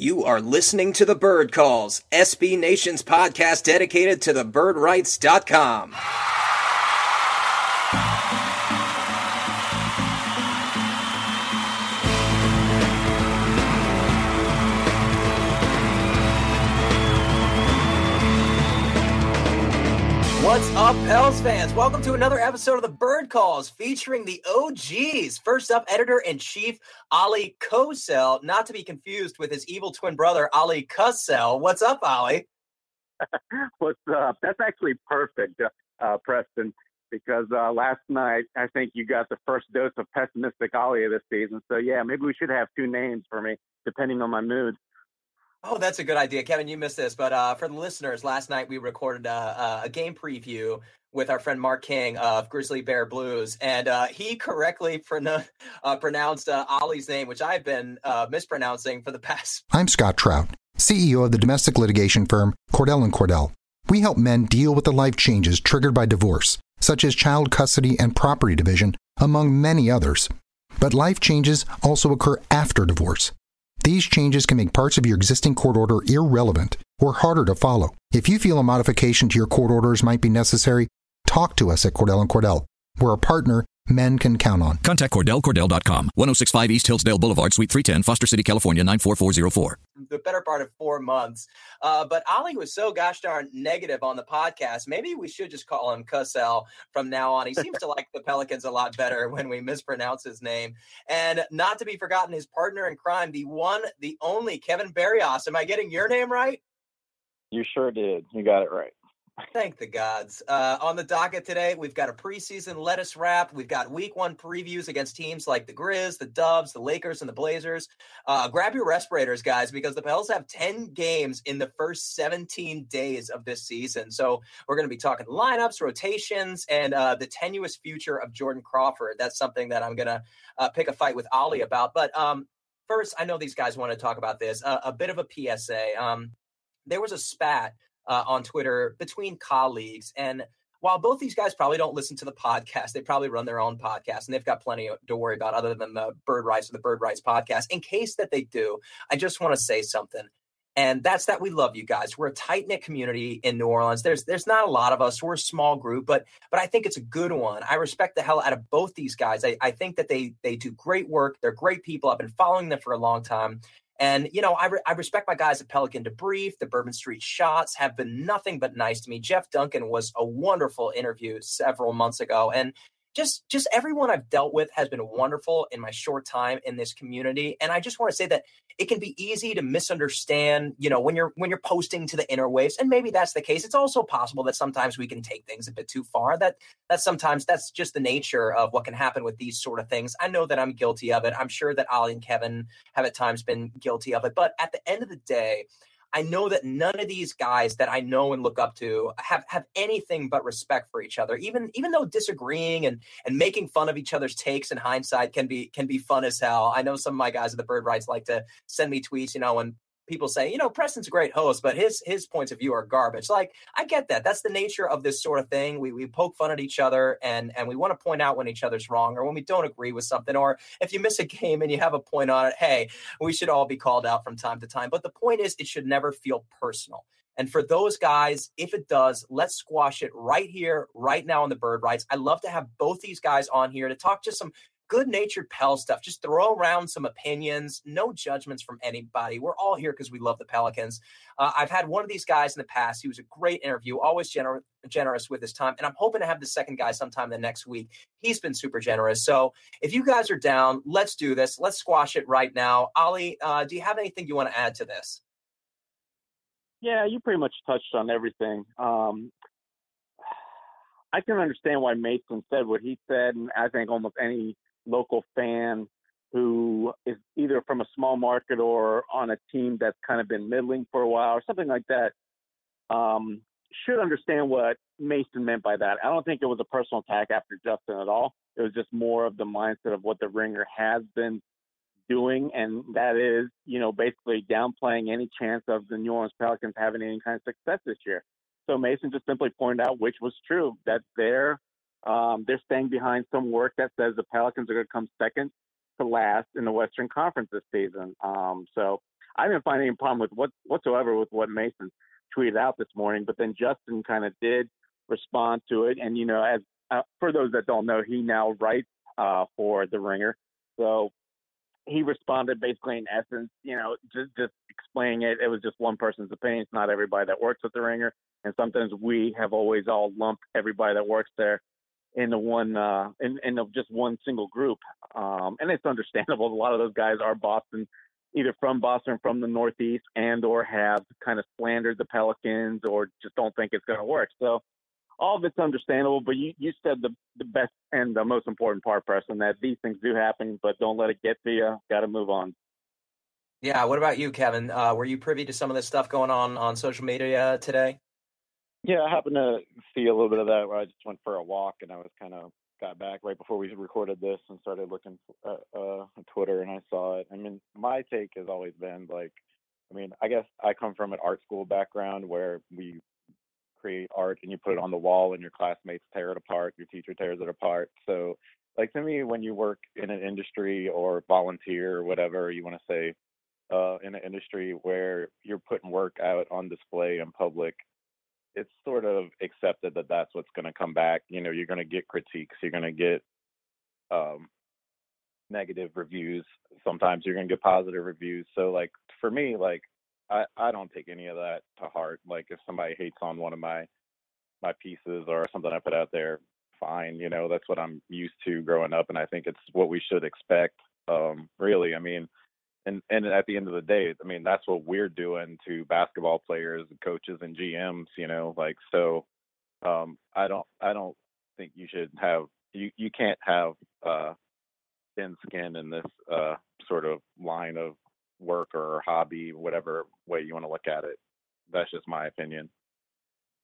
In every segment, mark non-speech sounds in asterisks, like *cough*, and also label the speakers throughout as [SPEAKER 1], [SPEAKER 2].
[SPEAKER 1] You are listening to the Bird Calls, SB Nation's podcast dedicated to the birdwrites.com. What's up, Pels fans? Welcome to another episode of the Bird Calls featuring the OGs. First up, editor in chief Ali Kosel, not to be confused with his evil twin brother Ali Kussel. What's up, Ali? *laughs*
[SPEAKER 2] What's up? That's actually perfect, uh, Preston, because uh, last night I think you got the first dose of pessimistic Ali this season. So yeah, maybe we should have two names for me depending on my mood.
[SPEAKER 1] Oh, that's a good idea, Kevin. You missed this, but uh, for the listeners, last night we recorded a, a, game preview with our friend Mark King of Grizzly Bear Blues, and uh, he correctly uh, pronounced uh, Ollie's name, which I've been uh, mispronouncing for the *laughs* past.
[SPEAKER 3] I'm Scott Trout, CEO of the domestic litigation firm Cordell and Cordell. We help men deal with the life changes triggered by divorce, such as child custody and property division, among many others. But life changes also occur after divorce. These changes can make parts of your existing court order irrelevant or harder to follow. If you feel a modification to your court orders might be necessary, talk to us at Cordell and Cordell. We're a partner men can count on.
[SPEAKER 4] Contact Cordell, CordellCordell.com, 1065 East Hillsdale Boulevard, Suite 310, Foster City, California, 94404.
[SPEAKER 1] The better part of four months. Uh, but Ali was so gosh darn negative on the podcast. Maybe we should just call him Cussell from now on. He seems to like the Pelicans a lot better when we mispronounce his name. And not to be forgotten, his partner in crime, the one, the only Kevin Barrios. Am I getting your name right?
[SPEAKER 2] You sure did. You got it right.
[SPEAKER 1] Thank the gods. Uh, on the docket today, we've got a preseason lettuce wrap. We've got week one previews against teams like the Grizz, the Dubs, the Lakers, and the Blazers. Uh, grab your respirators, guys, because the Pels have 10 games in the first 17 days of this season. So we're going to be talking lineups, rotations, and uh, the tenuous future of Jordan Crawford. That's something that I'm going to uh, pick a fight with Ali about. But um, first, I know these guys want to talk about this. a bit of a PSA. Um, there was a spat uh, on Twitter between colleagues. And while both these guys probably don't listen to the podcast, they probably run their own podcast and they've got plenty to worry about other than the Bird Writes or the Bird Writes podcast. In case that they do, I just want to say something. And that's that we love you guys. We're a tight knit community in New Orleans. There's there's not a lot of us. We're a small group, but but I think it's a good one. I respect the hell out of both these guys. I, I think that they they do great work. They're great people. I've been following them for a long time. And, you know, I, re- I respect my guys at Pelican Debrief. The Bourbon Street Shots have been nothing but nice to me. Jeff Duncan was a wonderful interview several months ago. And just just everyone I've dealt with has been wonderful in my short time in this community and I just want to say that it can be easy to misunderstand you know when you're when you're posting to the interwaves and maybe that's the case. It's also possible that sometimes we can take things a bit too far. That that sometimes that's just the nature of what can happen with these sort of things. I know that I'm guilty of it. I'm sure that Ali and Kevin have at times been guilty of it but at the end of the day I know that none of these guys that I know and look up to have have anything but respect for each other. Even even though disagreeing and and making fun of each other's takes in hindsight can be can be fun as hell. I know some of my guys at the Bird Writes like to send me tweets, you know, and people say, you know, Preston's a great host, but his his points of view are garbage. Like I get that. That's the nature of this sort of thing. We we poke fun at each other and and we want to point out when each other's wrong or when we don't agree with something or if you miss a *laughs* game and you have a point on it, hey, we should all be called out from time to time. But the point is it should never feel personal. And for those guys, if it does, let's squash it right here, right now on the Bird Writes. I'd love to have both these guys on here to talk just some good natured Pell stuff. Just throw around some opinions, no judgments from anybody. We're all here because we love the Pelicans. Uh, I've had one of these guys in the past. He was a great interview, always gener- generous with his time. And I'm hoping to have the second guy sometime the next week. He's been super generous. So if you guys are down, let's do this. Let's squash it right now. Ali, uh, do you have anything you want to add to this?
[SPEAKER 2] Yeah, you pretty much touched on everything. Um, I can understand why Mason said what he said, and I think almost any local fan who is either from a small market or on a team that's kind of been middling for a while or something like that um, should understand what Mason meant by that. I don't think it was a personal attack after Justin at all. It was just more of the mindset of what the ringer has been doing, and that is, you know, basically downplaying any chance of the New Orleans Pelicans having any kind of success this year. So Mason just simply pointed out, which was true, that they're um, they're staying behind some work that says the Pelicans are going to come second to last in the Western Conference this season. Um, so I didn't find any problem with what whatsoever with what Mason tweeted out this morning. But then Justin kind of did respond to it, and you know, as uh, for those that don't know, he now writes uh, for the Ringer. So he responded basically in essence, you know, just just explaining it. It was just one person's opinion. It's not everybody that works with the Ringer, and sometimes we have always all lumped everybody that works there into one uh in, in just one single group. Um, and it's understandable. *laughs* A lot of those guys are Boston, either from Boston or from the Northeast, and or have kind of slandered the Pelicans or just don't think it's going to work. So all of it's understandable, but you, you said the, the best and the most important part, Preston, that these things do happen, but don't let it get to you. Got to move on.
[SPEAKER 1] Yeah. What about you, Kevin? Uh, were you privy to some of this stuff going on on social media today?
[SPEAKER 5] Yeah, I happened to see a little bit of that where I just went for a walk and I was kind of got back right before we recorded this and started looking at uh, Twitter and I saw it. I mean, my take has always been like, I mean, I guess I come from an art school background where we create art and you put it on the wall and your classmates tear it apart, your teacher tears it apart. So like to me when you work in an industry or volunteer or whatever you want to say uh, in an industry where you're putting work out on display in public, it's sort of accepted that that's what's going to come back. You know, you're going to get critiques, you're going to get um, negative reviews. Sometimes you're going to get positive reviews. So like for me, like I, I don't take any of that to heart. Like if somebody hates on one of my my pieces or something I put out there, fine. You know, that's what I'm used to growing up, and I think it's what we should expect. Um, really, I mean, and and at the end of the day, I mean that's what we're doing to basketball players, and coaches, and GMs. You know, like so. Um, I don't I don't think you should have you you can't have uh, thin skin in this uh, sort of line of work or hobby, whatever way you want to look at it. That's just my opinion.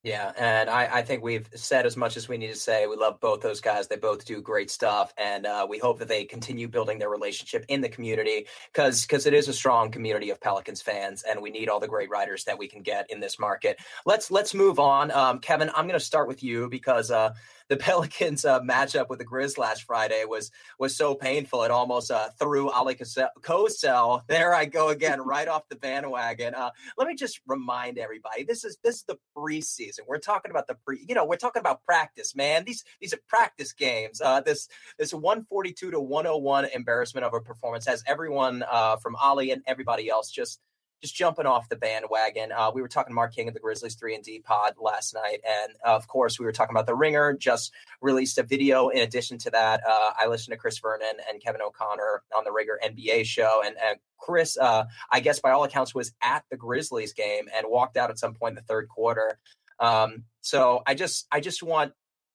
[SPEAKER 1] Yeah, and I, I, think we've said as much as we need to say. We love both those guys. They both do great stuff, and uh, we hope that they continue building their relationship in the community because because it is a strong community of Pelicans fans, and we need all the great writers that we can get in this market. Let's let's move on, um, Kevin. I'm going to start with you because uh, the *laughs* Pelicans uh, matchup with the Grizz last Friday was was so painful. It almost uh, threw Ali Kosel. There I go again, *laughs* right off the bandwagon. Uh, let me just remind everybody: this is this is the preseason. We're talking about the pre. You know, we're talking about practice, man. These these are practice games. Uh, this this 142 to 101 embarrassment of a performance has everyone uh, from Ali and everybody else just just jumping off the bandwagon. Uh, we were talking to Mark King of the Grizzlies 3 and D pod last night. And uh, of course, we were talking about The Ringer, just released a video. In addition to that, uh, I listened to Chris Vernon and Kevin O'Connor on the Ringer NBA show. And, and Chris, uh, I guess by all accounts, was at the Grizzlies game and walked out at some point in the third quarter. Um, so I just I just want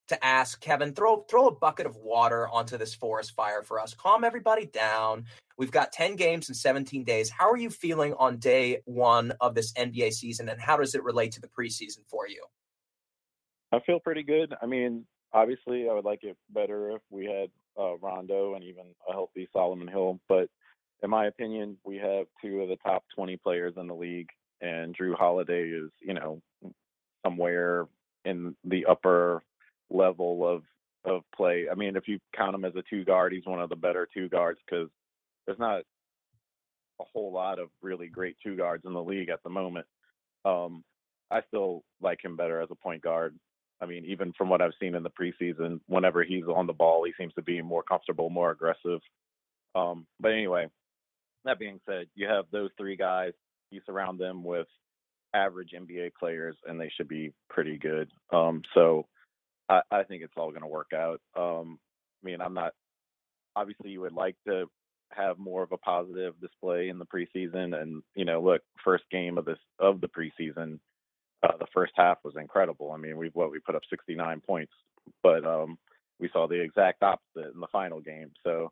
[SPEAKER 1] to ask Kevin, throw throw a bucket of water onto this forest fire for us. Calm everybody down. We've got 10 games in 17 days. How are you feeling on day one of this NBA season, and how does it relate to the preseason for you?
[SPEAKER 5] I feel pretty good. I mean, obviously, I would like it better if we had uh, Rondo and even a healthy Solomon Hill. But in my opinion, we have two of the top 20 players in the league, and Jrue Holiday is, you know, somewhere in the upper level of of play. I mean, if you count him as a two guard, he's one of the better two guards because there's not a whole lot of really great two guards in the league at the moment. Um, I still like him better as a point guard. I mean, even from what I've seen in the preseason, whenever he's on the ball, he seems to be more comfortable, more aggressive. Um, but anyway, that being said, you have those three guys. You surround them with average NBA players, and they should be pretty good. Um, so I, I think it's all going to work out. Um, I mean, I'm not. Obviously, you would like to have more of a positive display in the preseason, and you know, look, first game of this of the preseason, uh, the first half was incredible. I mean, we what we put up 69 points, but um, we saw the exact opposite in the final game. So,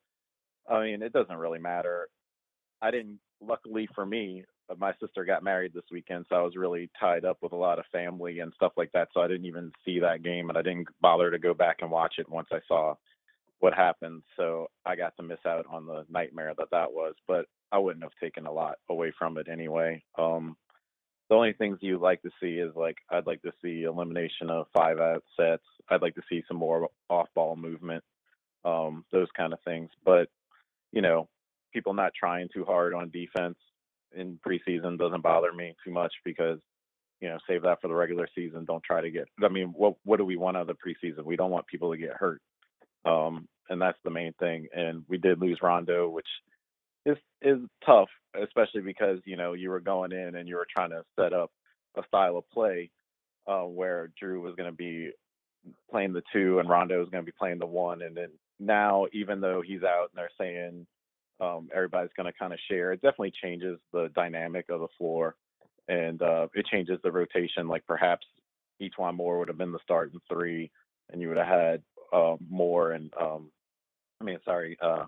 [SPEAKER 5] I mean, it doesn't really matter. I didn't. Luckily for me, my sister got married this weekend, so I was really tied up with a lot of family and stuff like that. So I didn't even see that game, and I didn't bother to go back and watch it once I saw what happened. So I got to miss out on the nightmare that that was. But I wouldn't have taken a lot away from it anyway. Um, the only things you like to see is like I'd like to see elimination of five out sets. I'd like to see some more off ball movement, um, those kind of things. But you know, people not trying too hard on defense in preseason doesn't bother me too much because you know save that for the regular season. Don't try to get. I mean, what what do we want out of the preseason? We don't want people to get hurt, um, and that's the main thing. And we did lose Rondo, which is is tough, especially because you know you were going in and you were trying to set up a style of play uh, where Drew was going to be playing the two and Rondo was going to be playing the one, and then now even though he's out and they're saying um, everybody's going to kind of share. It definitely changes the dynamic of the floor, and uh, it changes the rotation. Like perhaps E'Twaun Moore would have been the starting three, and you would have had uh, Moore and um, I mean, sorry, uh,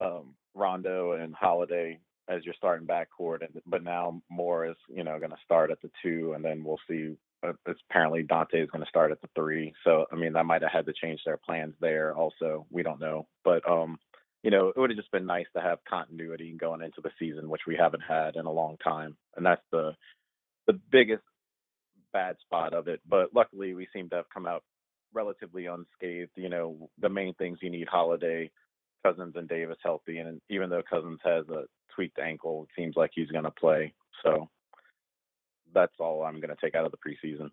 [SPEAKER 5] um, Rondo and Holiday as your starting backcourt, and but now Moore is you know going to start at the two, and then we'll see. Uh, apparently Dante is going to start at the three, so I mean that might have had to change their plans there. Also, we don't know, but um, you know, it would have just been nice to have continuity going into the season, which we haven't had in a long time, and that's the the biggest bad spot of it. But luckily, we seem to have come out relatively unscathed. You know, the main things you need: Holiday, Cousins, and Davis healthy. And even though Cousins has a tweaked ankle, it seems like he's going to play. So that's all I'm going to take out of the preseason.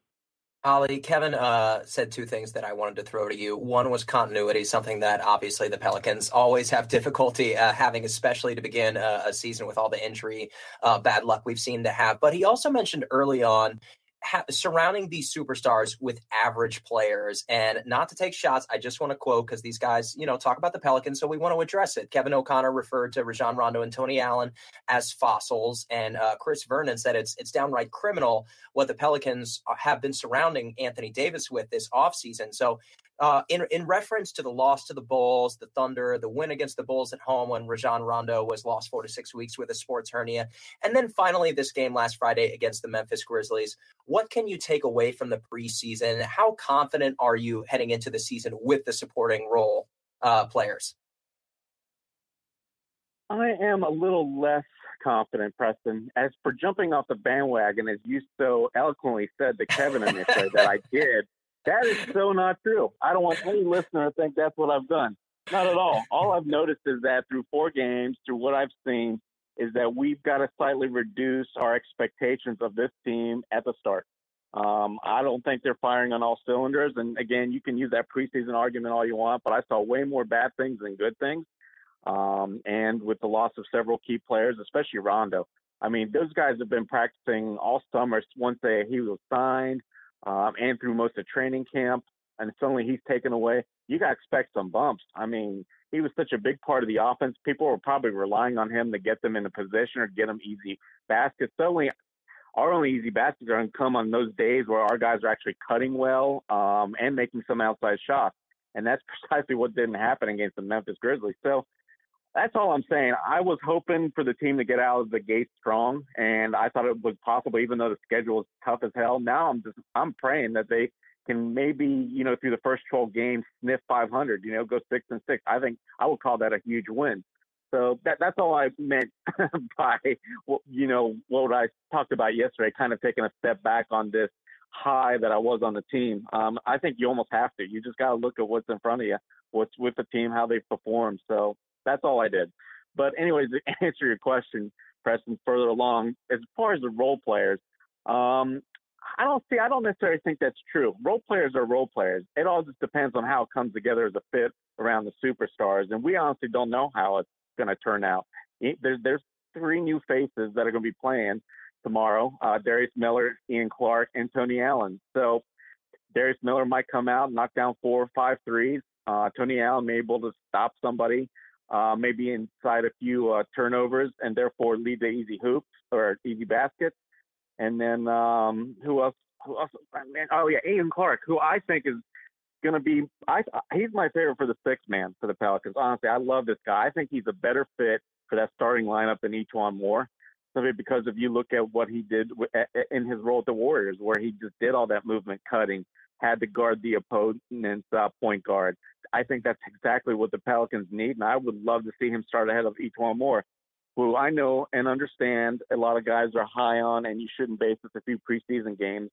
[SPEAKER 1] Ollie, Kevin uh, said two things that I wanted to throw to you. One was continuity, something that obviously the Pelicans always have difficulty uh, having, especially to begin a, a, season with all the injury uh, bad luck we've seen to have. But he also mentioned early on ha- surrounding these superstars with average players. And not to take shots, I just want to quote because these guys, you know, talk about the Pelicans, so we want to address it. Kevin O'Connor referred to Rajon Rondo and Tony Allen as fossils, and uh, Chris Vernon said it's it's downright criminal what the Pelicans have been surrounding Anthony Davis with this offseason. So uh, in in reference to the loss to the Bulls, the Thunder, the win against the Bulls at home when Rajon Rondo was lost four to six weeks with a sports hernia, and then finally this game last Friday against the Memphis Grizzlies. What can you take away from the preseason? How confident are you heading into the season with the supporting role uh, players?
[SPEAKER 2] I am a little less confident, Preston. As for jumping off the bandwagon, as you so eloquently said to Kevin initially that I *laughs* did, that is so not true. I don't want any listener to think that's what I've done. Not at all. All I've noticed is that through four games, through what I've seen, is that we've got to slightly reduce our expectations of this team at the start. Um, I don't think they're firing on all cylinders. And again, you can use that preseason argument all you want, but I saw way more bad things than good things. Um, and with the loss of several key players, especially Rondo, I mean, those guys have been practicing all summer once they, he was signed um, and through most of training camp, and suddenly he's taken away. You got to expect some bumps. I mean, he was such a big part of the offense. People were probably relying on him to get them in a position or get them easy baskets. Suddenly, our only easy baskets are going to come on those days where our guys are actually cutting well um, and making some outside shots. And that's *laughs* precisely what didn't happen against the Memphis Grizzlies. So that's all I'm saying. I was hoping for the team to get out of the gate strong, and I thought it was possible, even though the schedule is tough as hell. Now I'm just I'm praying that they can maybe you know through the first 12 games sniff 500. You know, go six and six. I think I would call that a huge win. So that that's all I meant *laughs* by you know what I talked about yesterday, kind of taking a step back on this high that I was on the team. Um, I think you almost have to. You just got to look at what's in front of you, what's with the team, how they perform. So that's all I did. But anyways, to *laughs* answer your question, Preston, further along, as far as the role players, um, I don't see. I don't necessarily think that's true. Role players are role players. It all just depends on how it comes together as a fit around the superstars, and we honestly don't know how it's going to turn out. There's there's three new faces that are going to be playing tomorrow: uh, Darius Miller, Ian Clark, and Tony Allen. So Darius Miller might come out, knock down four or five threes. Uh, Tony Allen may be able to stop somebody, uh, maybe inside a few uh, turnovers, and therefore lead to easy hoops or easy baskets. And then um, who else? Who else? Man, oh yeah, Ian Clark, who I think is going to be. I he's my favorite for the six man for the Pelicans. Honestly, I love this guy. I think he's a better fit for that starting lineup than E'Twaun Moore. Simply because if you look at what he did in his role at the Warriors, where he just did all that movement cutting, had to guard the opponent's uh, point guard. I think that's exactly what the Pelicans need, and I would love to see him start ahead of E'Twaun Moore, who I know and understand a lot of guys are high on, and you shouldn't base a few preseason games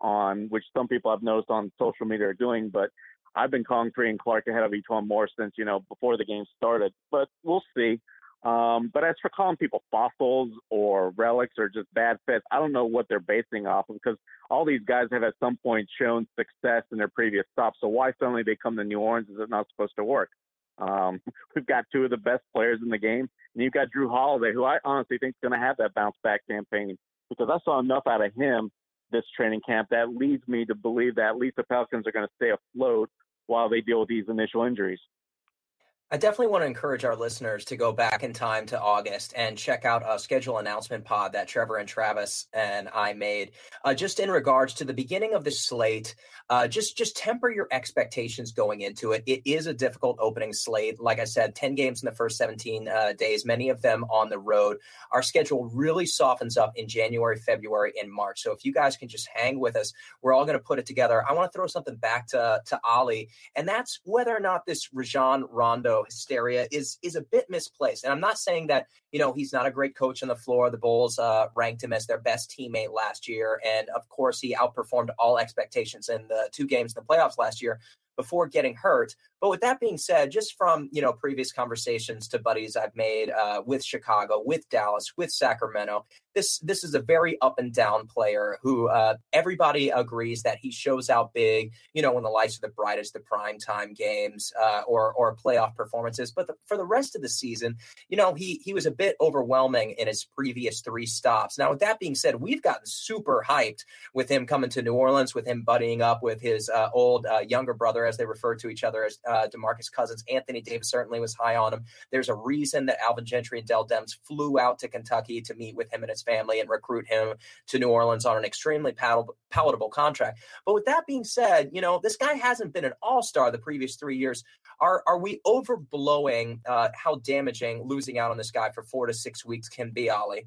[SPEAKER 2] on, which some people I've noticed on social media are doing, but I've been calling Free and Clark ahead of E'Twaun Moore since, you know, before the game started. But we'll see. Um, but as for calling people fossils or relics or just bad fits, I don't know what they're basing off of because all these guys have at some point shown success in their previous stops. So why suddenly they come to New Orleans is it not supposed to work? Um, *laughs* we've got two of the best players in the game, and you've got Jrue Holiday, who I honestly think is going to have that bounce back campaign because I saw enough out of him this training camp that leads me to believe that at least the Pelicans are going to stay afloat while they deal with these initial injuries.
[SPEAKER 1] I definitely want to encourage our listeners to go back in time to August and check out a schedule announcement pod that Trevor and Travis and I made, uh, just in regards to the beginning of the slate. Uh, just just temper your expectations going into it. It is a difficult opening slate. Like I said, ten games in the first seventeen uh, days, many of them on the road. Our schedule really softens up in January, February, and March. So if you guys can just hang with us, we're all going to put it together. I want to throw something back to to Ali, and that's whether or not this Rajon Rondo hysteria is is a bit misplaced. And I'm not saying that you know he's not a great coach on the floor. The Bulls uh, ranked him as their best teammate last year, and of course he outperformed all expectations in the two games in the playoffs last year before getting hurt. But with that being said, just from you know previous conversations to buddies I've made uh, with Chicago, with Dallas, with Sacramento, this this is a very up and down player who uh, everybody agrees that he shows out big. You know, when the lights are the brightest, the prime time games uh, or or playoff performances. But the, for the rest of the season, you know, he he was a bit overwhelming in his previous three stops. Now, with that being said, we've gotten super hyped with him coming to New Orleans, with him buddying up with his uh, old uh, younger brother, as they refer to each other as uh, Demarcus Cousins. Anthony Davis certainly was high on him. There's a reason that Alvin Gentry and Dell Demps flew out to Kentucky to meet with him and his family and recruit him to New Orleans on an extremely palatable, palatable contract. But with that being said, you know, this guy hasn't been an all star the previous three years. Are, are we overblowing uh, how damaging losing out on this guy for four to six weeks can be, Ali?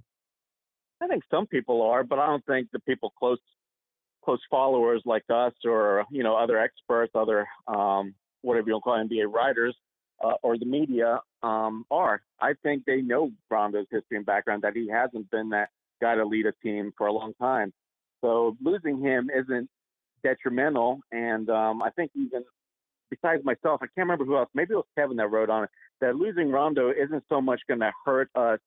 [SPEAKER 2] I think some people are, but I don't think the people close close followers like us or you know other experts, other um, whatever you call NBA writers uh, or the media um, are. I think they know Rondo's history and background that he hasn't been that guy to lead a team for a long time. So losing him isn't detrimental. And um, I think even besides myself, I can't remember who else. Maybe it was Kevin that wrote on it that losing Rondo isn't so much going to hurt us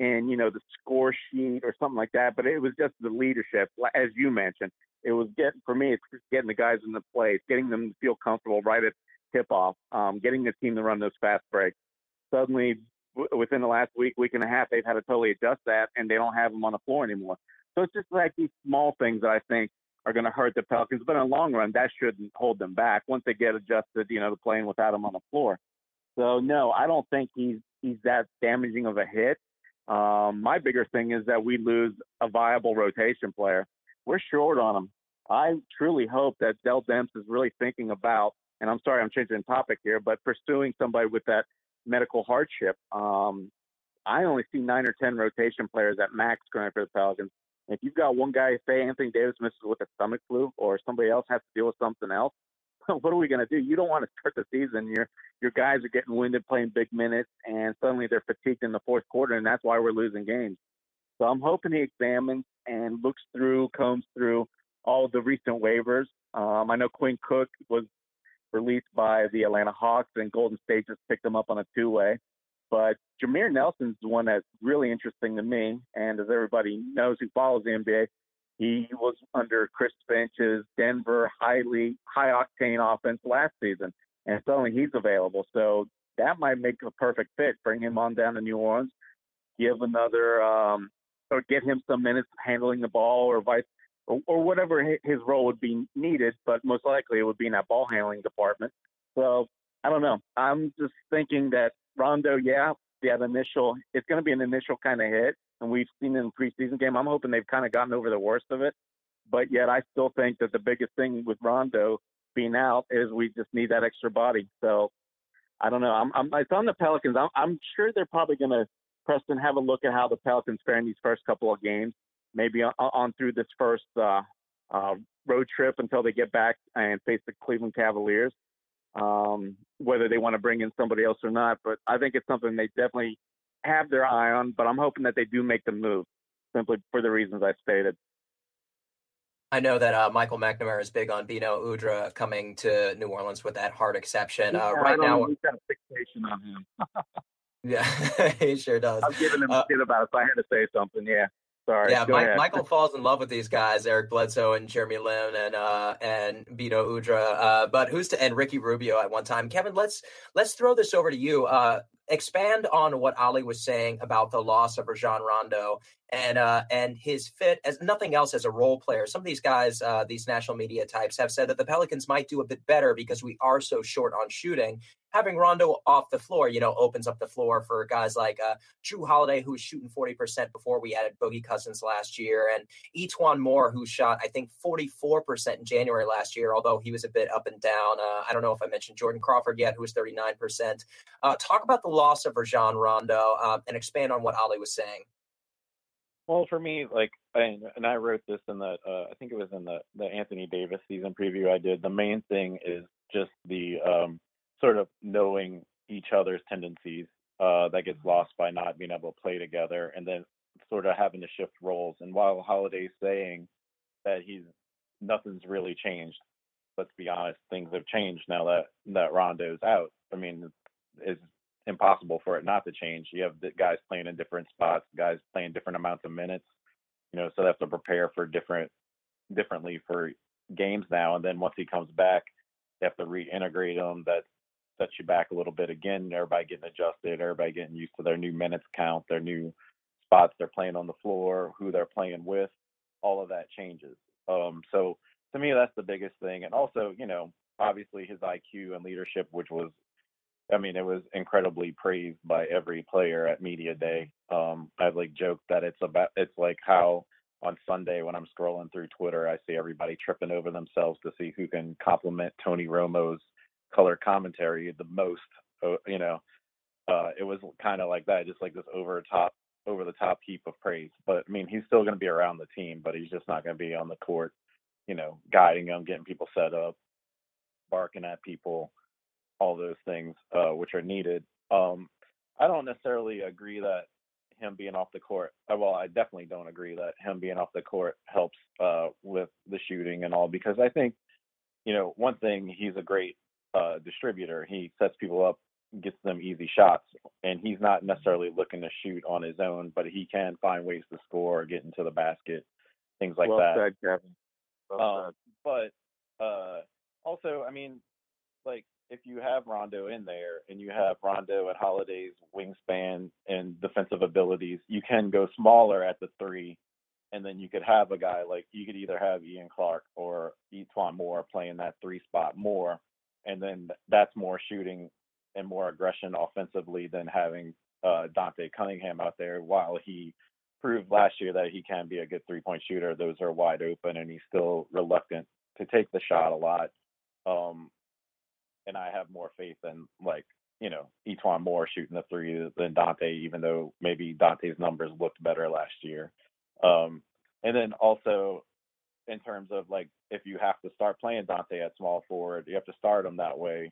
[SPEAKER 2] in you know the score sheet or something like that, but it was just the leadership, as you mentioned. It was getting for me, it's getting the guys in the place, getting them to feel comfortable right at tip off, um, getting the team to run those fast breaks. Suddenly, w- within the last week, week and a half, they've had to totally adjust that, and they don't have them on the floor anymore. So it's just like these small things that I think are going to hurt the Pelicans, but in the long run, that shouldn't hold them back once they get adjusted, you know, to playing without him on the floor. So no, I don't think he's he's that damaging of a hit. Um, my bigger thing is that we lose a viable rotation player. We're short on him. I truly hope that Dell Demps is really thinking about, and I'm sorry I'm changing topic here, but pursuing somebody with that medical hardship. Um, I only see nine or ten rotation players at max currently for the Pelicans. If you've got one guy, say Anthony Davis misses with a stomach flu, or somebody else has to deal with something else, *laughs* what are we going to do? You don't want to start the season. Your your guys are getting winded playing big minutes, and suddenly they're fatigued in the fourth quarter, and that's why we're losing games. So I'm hoping he examines and looks through, combs through all the recent waivers. Um, I know Quinn Cook was released by the Atlanta Hawks, and Golden State just picked him up on a two-way. But Jameer Nelson's the one that's really interesting to me, and as everybody knows who follows the NBA, He was under Chris Finch's Denver highly high octane offense last season, and suddenly he's available. So that might make a perfect fit. Bring him on down to New Orleans, give another um, or get him some minutes handling the ball, or vice or, or whatever his role would be needed. But most likely it would be in that ball handling department. So I don't know. I'm just thinking that Rondo, yeah, that initial, it's going to be an initial kind of hit, and we've seen in preseason game. I'm hoping they've kind of gotten over the worst of it, but yet I still think that the biggest thing with Rondo being out is we just need that extra body. So I don't know. I'm, I'm it's on the Pelicans. I'm, I'm sure they're probably going to Preston have a look at how the Pelicans fare in these first couple of games, maybe on, on through this first uh, uh, road trip until they get back and face the Cleveland Cavaliers um, whether they want to bring in somebody else or not. But I think it's something they definitely have their eye on. But I'm hoping that they do make the move simply for the reasons I stated.
[SPEAKER 1] I know that uh, Michael McNamara is big on Beno Udrih coming to New Orleans with that hard exception. Uh, right now,
[SPEAKER 2] he's got a fixation on him. *laughs*
[SPEAKER 1] yeah, *laughs* he sure does.
[SPEAKER 2] I'm giving him uh, shit about it, so I had to say something. Yeah. Sorry.
[SPEAKER 1] Yeah, Mike, Michael falls in love with these guys, Eric Bledsoe and Jeremy Lin and uh and Beno Udrih. Uh, but who's to and Ricky Rubio at one time. Kevin, let's let's throw this over to you. Uh, expand on what Ali was saying about the loss of Rajon Rondo and uh, and his fit as nothing else as a role player. Some of these guys, uh, these national media types, have said that the Pelicans might do a bit better because we are so short on shooting. Having Rondo off the floor, you know, opens up the floor for guys like uh, Jrue Holiday, who was shooting forty percent before we added Boogie Cousins last year, and E'Twaun Moore, who shot I think forty four percent in January last year, although he was a bit up and down. Uh, I don't know if I mentioned Jordan Crawford yet, who was thirty nine percent. Uh, talk about the loss of Rajon Rondo uh, and expand on what Ali was saying.
[SPEAKER 5] Well, for me, like, and, and I wrote this in the, uh, I think it was in the the Anthony Davis season preview I did. The main thing is just the um, sort of knowing each other's tendencies uh, that gets lost by not being able to play together, and then sort of having to shift roles. And while Holiday's saying that he's nothing's really changed, let's be honest, things have changed now that that Rondo's out. I mean, it's impossible for it not to change. You have the guys playing in different spots, guys playing different amounts of minutes, you know, so they have to prepare for different differently for games now. And then once he comes back, they have to reintegrate him. That sets you back a little bit again. Everybody getting adjusted, everybody getting used to their new minutes count, their new spots they're playing on the floor, who they're playing with. All of that changes. Um, so to me, that's the biggest thing. And also, you know, obviously his IQ and leadership, which was I mean, it was incredibly praised by every player at media day. Um, I've like joked that it's about it's like how on Sunday when I'm scrolling through Twitter, I see everybody tripping over themselves to see who can compliment Tony Romo's color commentary the most. Uh, you know, uh, it was kind of like that, just like this over top, over the top heap of praise. But I mean, he's still going to be around the team, but he's just not going to be on the court, you know, guiding them, getting people set up, barking at people all those things uh, which are needed. Um, I don't necessarily agree that him being off the court. Uh, well, I definitely don't agree that him being off the court helps uh, with the shooting and all because I think, you know, one thing he's a great uh, distributor. He sets people up, gets them easy shots, and he's not necessarily looking to shoot on his own, but he can find ways to score, get into the basket, things like
[SPEAKER 2] well
[SPEAKER 5] that.
[SPEAKER 2] Said, Kevin.
[SPEAKER 5] Well um, but uh, also, I mean, like if you have Rondo in there and you have Rondo at Holiday's wingspan and defensive abilities, you can go smaller at the three, and then you could have a guy like you could either have Ian Clark or E'Twaun Moore playing that three spot more, and then that's more shooting and more aggression offensively than having uh, Dante Cunningham out there. While he proved last year that he can be a good three point shooter, those are wide open, and he's still reluctant to take the shot a lot. Um, and I have more faith in like you know E'Twaun Moore shooting the three than Dante, even though maybe Dante's numbers looked better last year. Um, and then also in terms of like if you have to start playing Dante at small forward, you have to start him that way.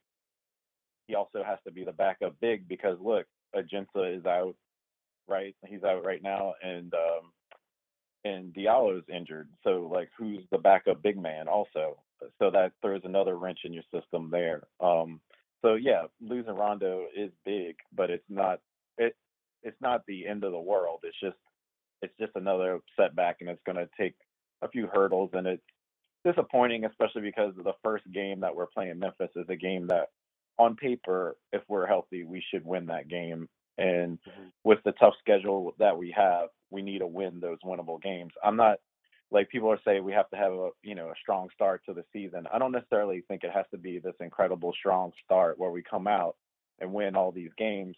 [SPEAKER 5] He also has to be the backup big because look, Ajinça is out, right? He's out right now, and um, and Diallo's injured. So like, who's the backup big man also? So that throws another wrench in your system there. Um, so yeah, losing Rondo is big, but it's not it it's not the end of the world. It's just it's just another setback, and it's going to take a few hurdles, and it's disappointing, especially because the first game that we're playing Memphis is a game that, on paper, if we're healthy, we should win that game. And mm-hmm. with the tough schedule that we have, we need to win those winnable games. I'm not like people are saying we have to have a you know a strong start to the season. I don't necessarily think it has to be this incredible strong start where we come out and win all these games.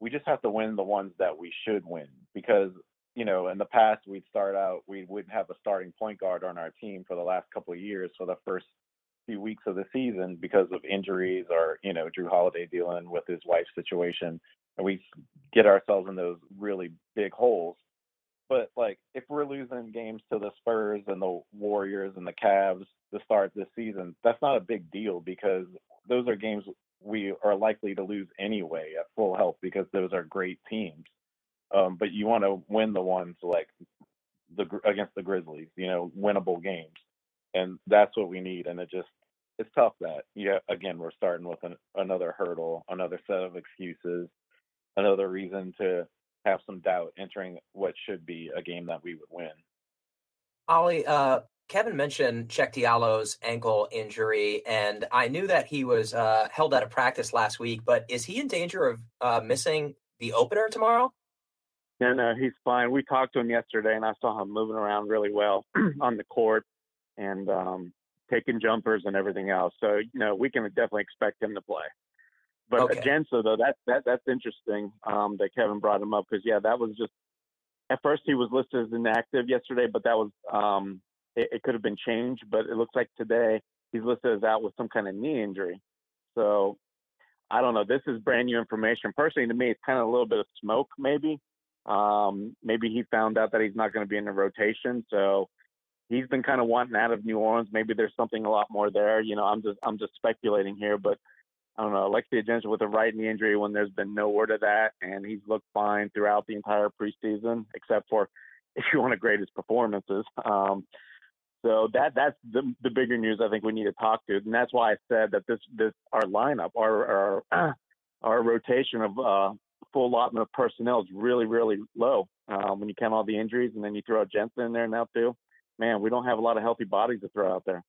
[SPEAKER 5] We just have to win the ones that we should win because you know in the past we'd start out we wouldn't have a starting point guard on our team for the last couple of years for the first few weeks of the season because of injuries or you know Jrue Holiday dealing with his wife's situation and we get ourselves in those really big holes but like if we're losing games to the Spurs and the Warriors and the Cavs to start this season, that's not a big deal because those are games we are likely to lose anyway at full health because those are great teams. Um, but you want to win the ones like the against the Grizzlies, you know, winnable games, and that's what we need. And it just it's tough that yeah, again we're starting with an, another hurdle, another set of excuses, another reason to have some doubt entering what should be a game that we would win.
[SPEAKER 1] Ollie, uh, Kevin mentioned Cheick Diallo's ankle injury, and I knew that he was uh, held out of practice last week. But is he in danger of uh, missing the opener tomorrow?
[SPEAKER 2] No, no, he's fine. We talked to him yesterday, and I saw him moving around really well *clears throat* on the court and um, taking jumpers and everything else. So, you know, we can definitely expect him to play. But okay. Ajinça, though, that that that's interesting um, that Kevin brought him up because yeah, that was just at first he was listed as inactive yesterday, but that was um, it, it could have been changed. But it looks like today he's listed as out with some kind of knee injury. So I don't know. This is brand new information. Personally, to me, it's kind of a little bit of smoke, maybe. Um, maybe he found out that he's not going to be in the rotation, so he's been kind of wanting out of New Orleans. Maybe there's something a lot more there. You know, I'm just I'm just speculating here, but I don't know, Alexis Ajinça with a right knee injury when there's been no word of that, and he's looked fine throughout the entire preseason, except for *laughs* if you want to grade his performances. Um, so that that's the the bigger news I think we need to talk to, and that's why I said that this this our lineup, our our *clears throat* our rotation of uh, full allotment of personnel is really really low um, when you count all the injuries, and then you throw Jensen in there now too. Man, we don't have a lot of healthy bodies to throw out there.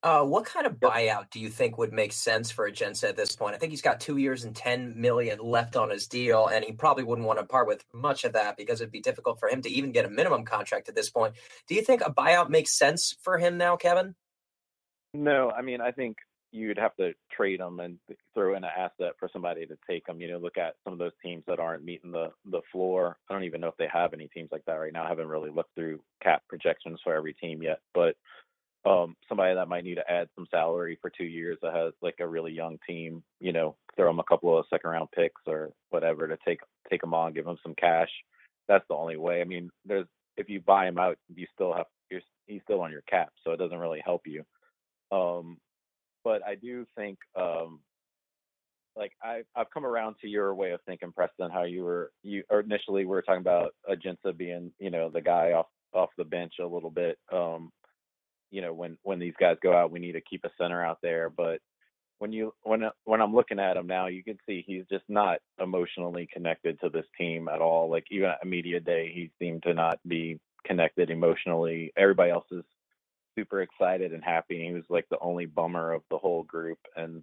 [SPEAKER 1] Uh, what kind of buyout do you think would make sense for Ajinça at this point? I think he's got two years and ten million left on his deal, and he probably wouldn't want to part with much of that because it'd be difficult for him to even get a minimum contract at this point. Do you think a buyout makes sense for him now, Kevin?
[SPEAKER 5] No, I mean I think you'd have to trade him and throw in an asset for somebody to take him. You know, look at some of those teams that aren't meeting the the floor. I don't even know if they have any teams like that right now. I haven't really looked through cap projections for every team yet, but um, somebody that might need to add some salary for two years that has like a really young team, you know, throw them a couple of second round picks or whatever to take take them on, give them some cash. That's the only way. I mean, there's if you buy him out, you still have you're, he's still on your cap, so it doesn't really help you. Um, but I do think um, like I I've come around to your way of thinking, Preston. How you were you or initially we were talking about Ajinça being you know the guy off off the bench a little bit. Um, you know when when these guys go out we need to keep a center out there but when you when when I'm looking at him now you can see he's just not emotionally connected to this team at all like even at a media day he seemed to not be connected emotionally. Everybody else is super excited and happy he was like the only bummer of the whole group and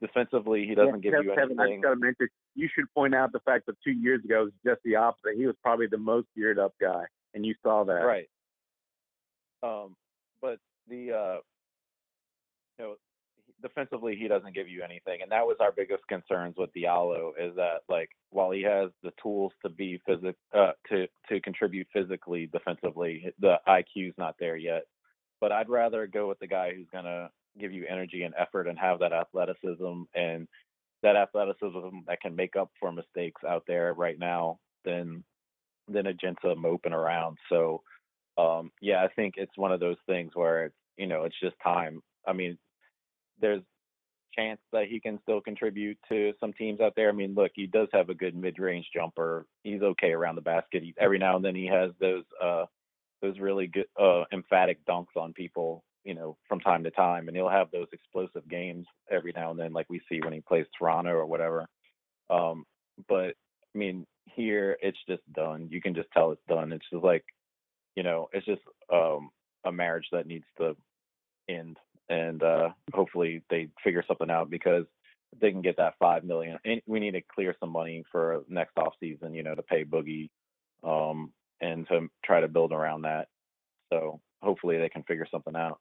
[SPEAKER 5] defensively he doesn't yeah, give you
[SPEAKER 2] Kevin,
[SPEAKER 5] anything
[SPEAKER 2] I just gotta mention, you should point out the fact that two years ago was just the opposite. He was probably the most geared up guy and you saw that.
[SPEAKER 5] Right. Um but the uh, you know defensively he doesn't give you anything, and that was our biggest concerns with Diallo is that like while he has the tools to be physic uh, to to contribute physically defensively, the IQ's not there yet. But I'd rather go with the guy who's gonna give you energy and effort and have that athleticism and that athleticism that can make up for mistakes out there right now than than Ajinça moping around. So um, yeah, I think it's one of those things where it's you know it's just time. I mean, there's chance that he can still contribute to some teams out there. I mean, look, he does have a good mid-range jumper. He's okay around the basket. He, every now and then he has those uh those really good uh emphatic dunks on people, you know, from time to time and he'll have those explosive games every now and then like we see when he plays Toronto or whatever. Um but I mean, here it's just done. You can just tell it's done. It's just like
[SPEAKER 2] you know, it's just um, a marriage that needs to end, and uh, hopefully they figure something out because they can get that five million. And we need to clear some money for next off season, you know, to pay Boogie, um, and to try to build around that. So hopefully they can figure something out.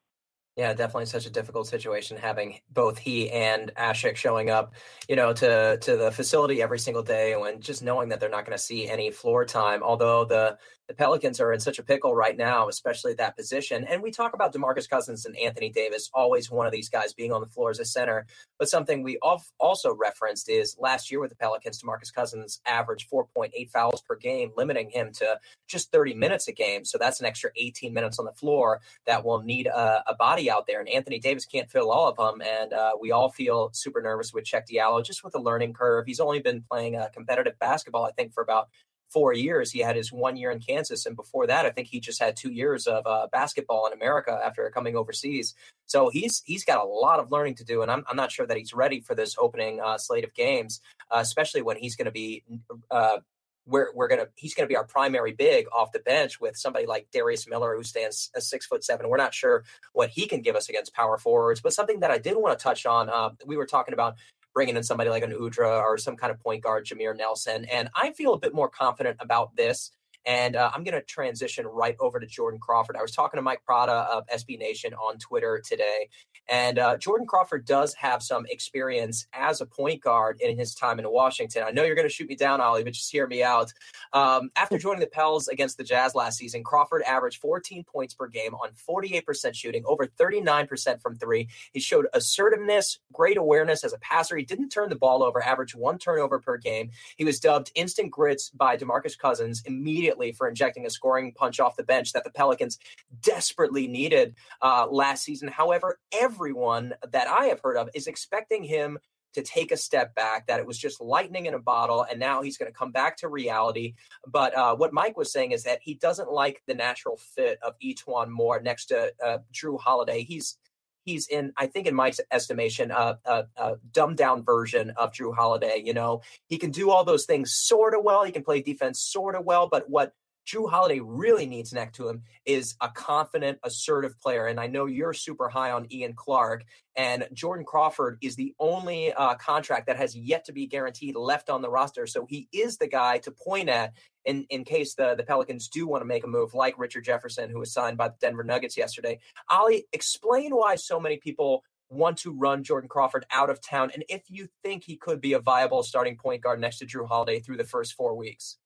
[SPEAKER 1] Yeah, definitely such a difficult situation having both he and Asik showing up, you know, to to the facility every single day and just knowing that they're not going to see any floor time. Although the the Pelicans are in such a pickle right now, especially that position. And we talk about DeMarcus Cousins and Anthony Davis, always one of these guys being on the floor as a center. But something we also referenced is last year with the Pelicans, DeMarcus Cousins averaged 4.8 fouls per game, limiting him to just 30 minutes a game. So that's an extra 18 minutes on the floor that will need a, a body out there. And Anthony Davis can't fill all of them. And uh, we all feel super nervous with Cheick Diallo, just with the learning curve. He's only been playing uh, competitive basketball, I think, for about four years. He had his one year in Kansas, and before that, I think he just had two years of uh, basketball in America after coming overseas. So he's he's got a lot of learning to do, and I'm I'm not sure that he's ready for this opening uh, slate of games, uh, especially when he's going to be. Uh, we're, we're gonna he's gonna be our primary big off the bench with somebody like Darius Miller who stands a six foot seven. We're not sure what he can give us against power forwards, but something that I did want to touch on. Uh, we were talking about bringing in somebody like an Udrih or some kind of point guard, Jameer Nelson. And I feel a bit more confident about this and uh, I'm going to transition right over to Jordan Crawford. I was talking to Mike Prada of SB Nation on Twitter today, and uh, Jordan Crawford does have some experience as a point guard in his time in Washington. I know you're going to shoot me down, Ollie, but just hear me out. Um, after joining the Pels against the Jazz last season, Crawford averaged 14 points per game on 48% shooting, over 39% from three. He showed assertiveness, great awareness as a passer. He didn't turn the ball over, averaged one turnover per game. He was dubbed instant grits by DeMarcus Cousins immediately for injecting a scoring punch off the bench that the Pelicans desperately needed uh, last season. However, everyone that I have heard of is expecting him to take a step back, that it was just lightning in a bottle, and now he's going to come back to reality. But uh, what Mike was saying is that he doesn't like the natural fit of E'Twaun Moore next to uh, Jrue Holiday. He's he's in, I think, in Mike's estimation, a, a, a dumbed down version of Jrue Holiday. You know, he can do all those things sort of well. He can play defense sort of well, but what Jrue Holiday really needs next to him is a confident, assertive player. And I know you're super high on Ian Clark, and Jordan Crawford is the only uh, contract that has yet to be guaranteed left on the roster. So he is the guy to point at in, in case the, the Pelicans do want to make a move like Richard Jefferson, who was signed by the Denver Nuggets yesterday. Ali, explain why so many people want to run Jordan Crawford out of town, and if you think he could be a viable starting point guard next to Jrue Holiday through the first four weeks.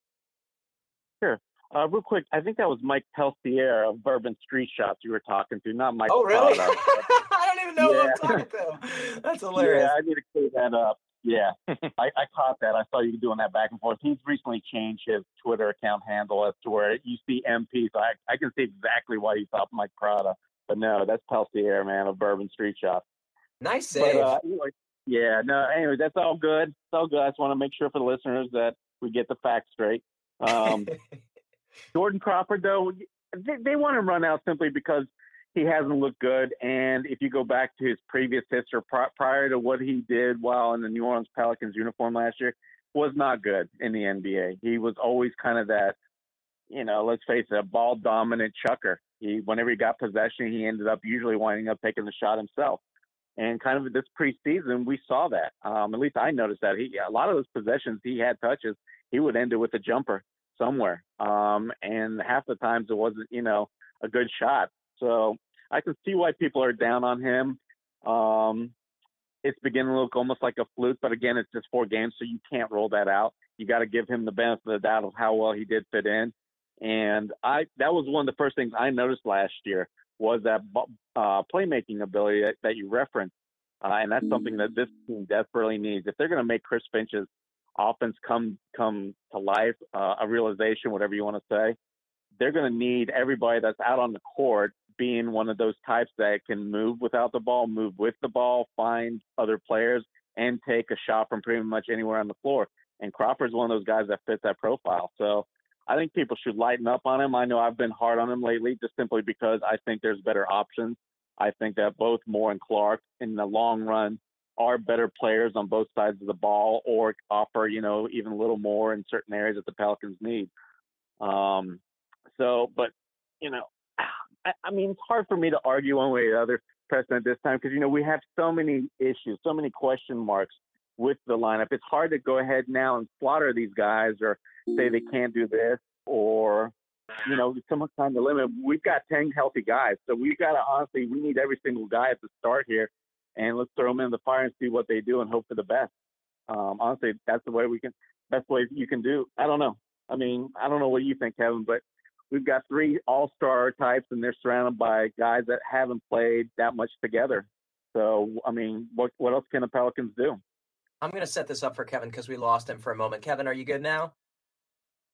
[SPEAKER 2] Sure. Uh, real quick, I think that was Mike Peltier of Bourbon Street Shots you were talking to, not Mike.
[SPEAKER 1] Oh, really? *laughs* I don't even know yeah. who I'm talking to. That's *laughs* hilarious.
[SPEAKER 2] Yeah, I need to clear that up. Yeah, *laughs* I, I caught that. I saw you doing that back and forth. He's recently changed his Twitter account handle as to where you see MP, so I, I can see exactly why you thought Mike Prada. But no, that's Peltier, man, of Bourbon Street Shop.
[SPEAKER 1] Nice save. But, uh,
[SPEAKER 2] anyway, yeah, no, anyway, that's all good. It's all good. I just want to make sure for the listeners that we get the facts straight. Um, *laughs* Jordan Crawford, though, they, they want to run out simply because he hasn't looked good. And if you go back to his previous history prior to what he did while in the New Orleans Pelicans uniform last year, was not good in the NBA. He was always kind of that, you know, let's face it, a ball dominant chucker. He, whenever he got possession, he ended up usually winding up taking the shot himself. And kind of this preseason, we saw that. Um, at least I noticed that he, a lot of those possessions he had touches, he would end it with a jumper somewhere. Um, and half the times it wasn't, you know, a good shot. So I can see why people are down on him. Um, it's beginning to look almost like a fluke, but again, it's just four games, so you can't roll that out. You got to give him the benefit of the doubt of how well he did fit in. And I that was one of the first things I noticed last year was that uh, playmaking ability that, that you referenced, uh, and that's something that this team desperately needs. If they're going to make Chris Finch's offense come come to life, uh, a realization, whatever you want to say, they're going to need everybody that's out on the court being one of those types that can move without the ball, move with the ball, find other players, and take a shot from pretty much anywhere on the floor. And Crawford's one of those guys that fits that profile. So I think people should lighten up on him. I know I've been hard on him lately just simply because I think there's better options. I think that both Moore and Clark in the long run are better players on both sides of the ball or offer, you know, even a little more in certain areas that the Pelicans need. Um, so, but you know, I, I mean, it's hard for me to argue one way or the other, Preston, at this time because you know we have so many issues, so many question marks with the lineup. It's hard to go ahead now and slaughter these guys or say they can't do this or you know some kind of limit. We've got ten healthy guys, so we've got to honestly we need every single guy at the start here, and let's throw them in the fire and see what they do and hope for the best. Um, honestly, that's the way we can. That's the way you can do. I don't know. I mean, I don't know what you think, Kevin, but we've got three all-star types, and they're surrounded by guys that haven't played that much together. So, I mean, what what else can the Pelicans do?
[SPEAKER 1] I'm going to set this up for Kevin because we lost him for a moment. Kevin, are you good now?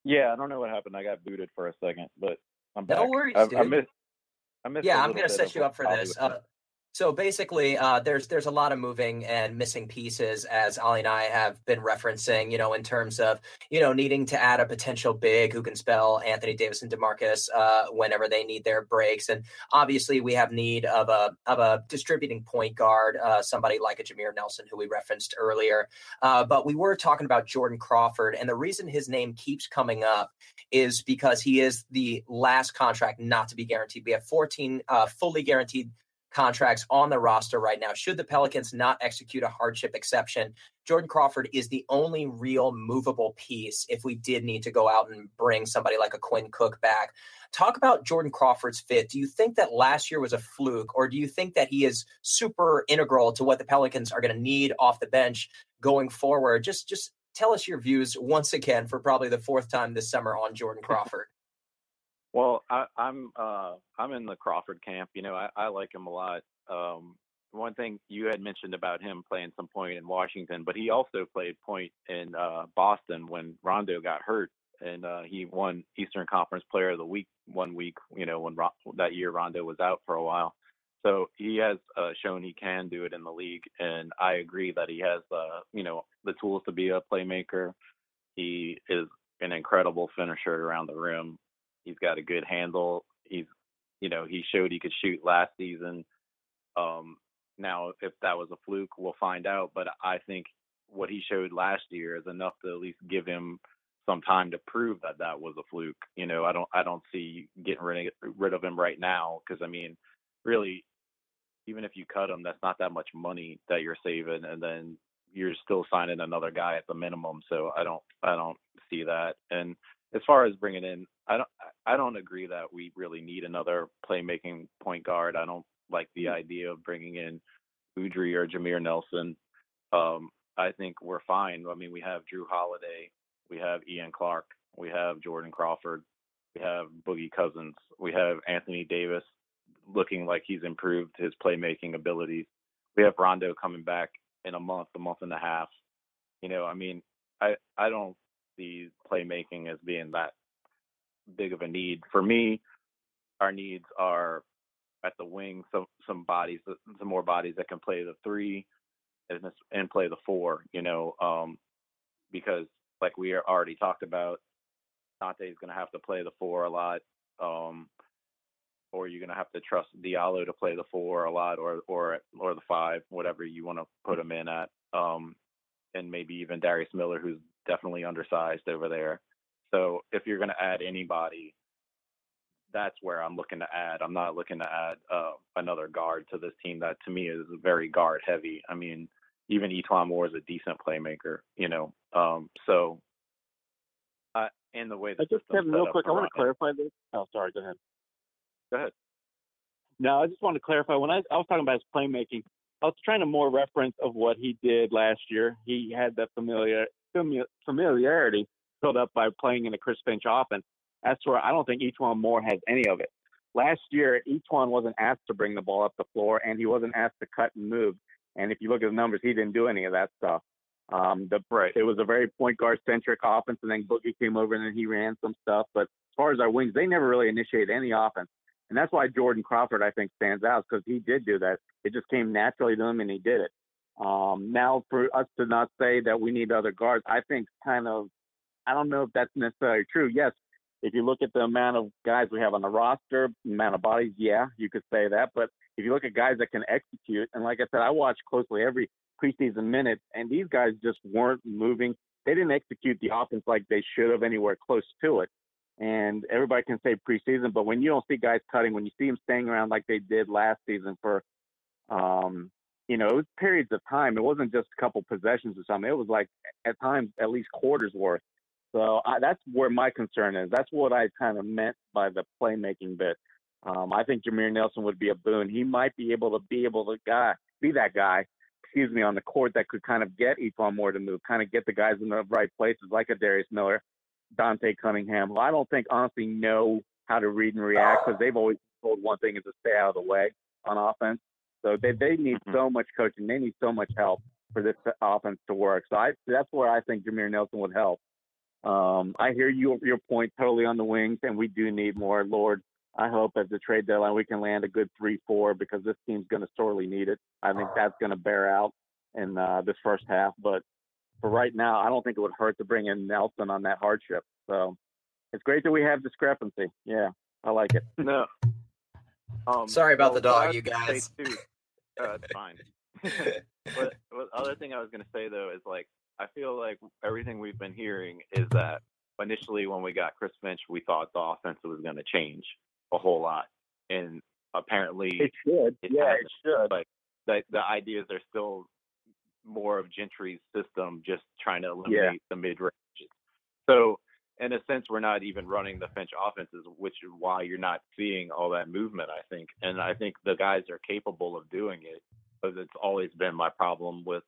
[SPEAKER 5] Yeah, I don't know what happened. I got booted for a second, but I'm back.
[SPEAKER 1] No worries,
[SPEAKER 5] I,
[SPEAKER 1] dude.
[SPEAKER 5] I missed. I missed
[SPEAKER 1] yeah,
[SPEAKER 5] a
[SPEAKER 1] I'm going to set you up for this. Uh,
[SPEAKER 5] saying.
[SPEAKER 1] So basically, uh, there's there's a lot of moving and missing pieces, as Ali and I have been referencing. You know, in terms of you know needing to add a potential big who can spell Anthony Davis and Demarcus uh, whenever they need their breaks, and obviously we have need of a of a distributing point guard, uh, somebody like a Jameer Nelson who we referenced earlier. Uh, but we were talking about Jordan Crawford, and the reason his name keeps coming up is because he is the last contract not to be guaranteed. We have 14 uh, fully guaranteed contracts on the roster right now. Should the Pelicans not execute a hardship exception, Jordan Crawford is the only real movable piece if we did need to go out and bring somebody like a Quinn Cook back. Talk about Jordan Crawford's fit. Do you think that last year was a fluke, or do you think that he is super integral to what the Pelicans are going to need off the bench going forward? Just just tell us your views once again for probably the fourth time this summer on Jordan *laughs* Crawford.
[SPEAKER 5] Well, I, I'm uh, I'm in the Crawford camp. You know, I, I like him a lot. Um, one thing you had mentioned about him playing some point in Washington, but he also played point in uh, Boston when Rondo got hurt, and uh, he won Eastern Conference Player of the Week one week. You know, when Ron- that year Rondo was out for a while. So he has uh, shown he can do it in the league, and I agree that he has, uh, you know, the tools to be a playmaker. He is an incredible finisher around the rim. He's got a good handle. He's, you know, he showed he could shoot last season. Um, now, if that was a fluke, we'll find out. But I think what he showed last year is enough to at least give him some time to prove that that was a fluke. You know, I don't, I don't see getting rid of, rid of him right now because I mean, really, even if you cut him, that's not that much money that you're saving, and then you're still signing another guy at the minimum. So I don't, I don't see that. And as far as bringing in, I don't, I don't agree that we really need another playmaking point guard. I don't like the idea of bringing in Udrih or Jameer Nelson. Um, I think we're fine. I mean, we have Jrue Holiday, we have Ian Clark, we have Jordan Crawford, we have Boogie Cousins, we have Anthony Davis looking like he's improved his playmaking abilities. We have Rondo coming back in a month, a month and a half. You know, I mean, I I don't see playmaking as being that big of a need. For me, our needs are at the wing, some some bodies, some more bodies that can play the three and and play the four. You know, um, because like we already talked about, Dante is going to have to play the four a lot. Um, or you're going to have to trust Diallo to play the four a lot, or or or the five, whatever you want to put him in at, um, and maybe even Darius Miller, who's definitely undersized over there. So if you're going to add anybody, that's where I'm looking to add. I'm not looking to add uh, another guard to this team that to me is very guard heavy. I mean, even E'Twaun Moore is a decent playmaker, you know. Um, so, in the way that
[SPEAKER 2] I just Kevin, real quick. I want to clarify this. Oh, sorry. Go ahead.
[SPEAKER 5] Go ahead.
[SPEAKER 2] No, I just want to clarify. When I, I was talking about his playmaking, I was trying to more reference of what he did last year. He had that familiar fami- familiarity built up by playing in a Chris Finch offense. That's where I don't think one more has any of it. Last year, one wasn't asked to bring the ball up the floor, and he wasn't asked to cut and move. And if you look at the numbers, he didn't do any of that stuff. Um, the,
[SPEAKER 5] Right.
[SPEAKER 2] It was a very point guard centric offense, and then Boogie came over and then he ran some stuff. But as far as our wings, they never really initiated any offense. And that's why Jordan Crawford, I think, stands out because he did do that. It just came naturally to him and he did it. Um, now, for us to not say that we need other guards, I think kind of, I don't know if that's necessarily true. Yes, if you look at the amount of guys we have on the roster, amount of bodies, yeah, you could say that. But if you look at guys that can execute, and like I said, I watch closely every preseason minute, and these guys just weren't moving. They didn't execute the offense like they should have anywhere close to it. And everybody can say preseason, but when you don't see guys cutting, when you see them staying around like they did last season for, um, you know, it was periods of time. It wasn't just a couple possessions or something. It was like at times at least quarters worth. So I, that's where my concern is. That's what I kind of meant by the playmaking bit. Um, I think Jameer Nelson would be a boon. He might be able to be able to guy be that guy, excuse me, on the court that could kind of get E'Twaun Moore to move, kind of get the guys in the right places, like a Darius Miller, Dante Cunningham, who I don't think honestly know how to read and react because they've always told one thing is to stay out of the way on offense. So they they need mm-hmm. so much coaching. They need so much help for this offense to work. So I that's where I think Jameer Nelson would help. Um, I hear you, your point totally on the wings, and we do need more. Lord, I hope at the trade deadline we can land a good three-four because this team's going to sorely need it. I think that's going to bear out in uh, this first half. But for right now, I don't think it would hurt to bring in Nelson on that hardship. So it's great that we have discrepancy. Yeah, I like it.
[SPEAKER 5] No.
[SPEAKER 1] Um, Sorry about the dog, you guys.
[SPEAKER 5] Too, uh, it's fine. *laughs* but, *laughs* but the other thing I was going to say though is like I feel like everything we've been hearing is that initially when we got Chris Finch, we thought the offense was going to change a whole lot, and apparently
[SPEAKER 2] it should. It yeah, hasn't. it should.
[SPEAKER 5] But the the ideas are still more of Gentry's system, just trying to eliminate yeah. the mid range. So in a sense, we're not even running the Finch offenses, which is why you're not seeing all that movement. I think, and I think the guys are capable of doing it, but it's always been my problem with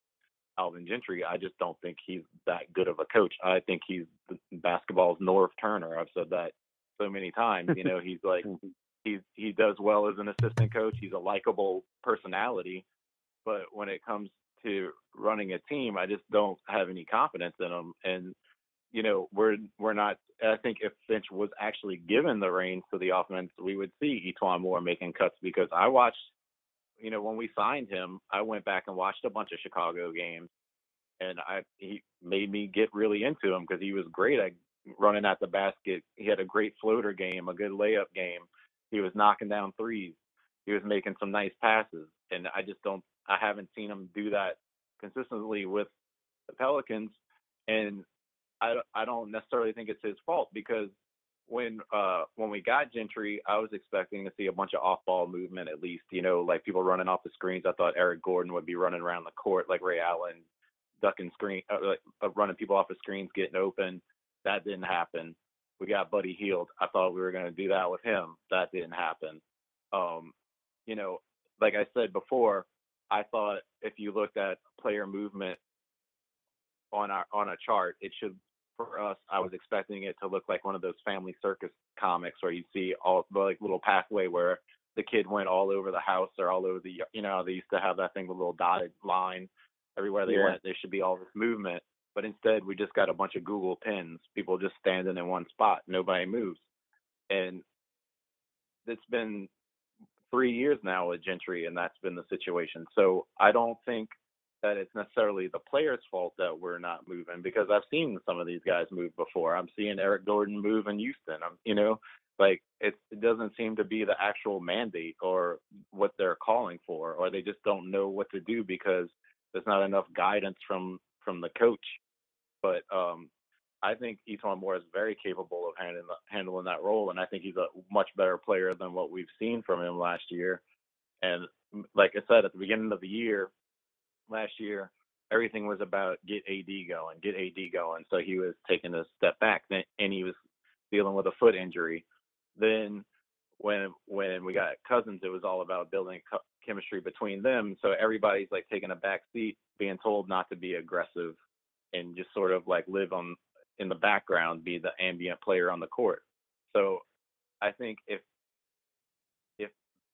[SPEAKER 5] Alvin Gentry. I just don't think he's that good of a coach. I think he's basketball's Norv Turner. I've said that so many times. You know, *laughs* he's like he's he does well as an assistant coach. He's a likable personality, but when it comes to running a team, I just don't have any confidence in him. And you know, we're we're not. I think if Finch was actually given the reins to the offense, we would see E'Twaun Moore making cuts because I watched. You know, when we signed him, I went back and watched a bunch of Chicago games, and I he made me get really into him because he was great at running at the basket. He had a great floater game, a good layup game. He was knocking down threes. He was making some nice passes, and I just don't. I haven't seen him do that consistently with the Pelicans, and I I don't necessarily think it's his fault because when uh when we got Gentry, I was expecting to see a bunch of off ball movement at least, you know, like people running off the screens. I thought Eric Gordon would be running around the court like Ray Allen, ducking screen, uh, like, uh, running people off the screens, getting open. That didn't happen. We got Buddy Hield. I thought we were going to do that with him. That didn't happen. Um, you know, like I said before, I thought if you looked at player movement on our on a chart, it should for us. I was expecting it to look like one of those family circus comics where you see all the like little pathway where the kid went all over the house or all over the you know they used to have that thing with a little dotted line everywhere they yeah. went. There should be all this movement. But instead, we just got a bunch of Google pins, people just standing in one spot, nobody moves. And it's been three years now with Gentry, and that's been the situation. So I don't think that it's necessarily the player's fault that we're not moving because I've seen some of these guys move before. I'm seeing Eric Gordon move in Houston. I'm, you know, like it, it doesn't seem to be the actual mandate or what they're calling for, or they just don't know what to do because there's not enough guidance from from the coach. But um, I think E'Twaun Moore is very capable of handling handling that role, and I think he's a much better player than what we've seen from him last year. And like I said at the beginning of the year, last year, everything was about get AD going, get AD going. So he was taking a step back, and he was dealing with a foot injury. Then when when we got Cousins, it was all about building chemistry between them. So everybody's like taking a back seat, being told not to be aggressive and just sort of like live on in the background, be the ambient player on the court. So I think if if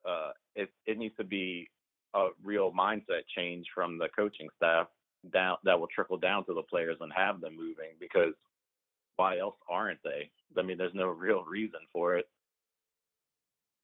[SPEAKER 5] uh, it it needs to be a real mindset change from the coaching staff down that will trickle down to the players and have them moving because why else aren't they? I mean, there's no real reason for it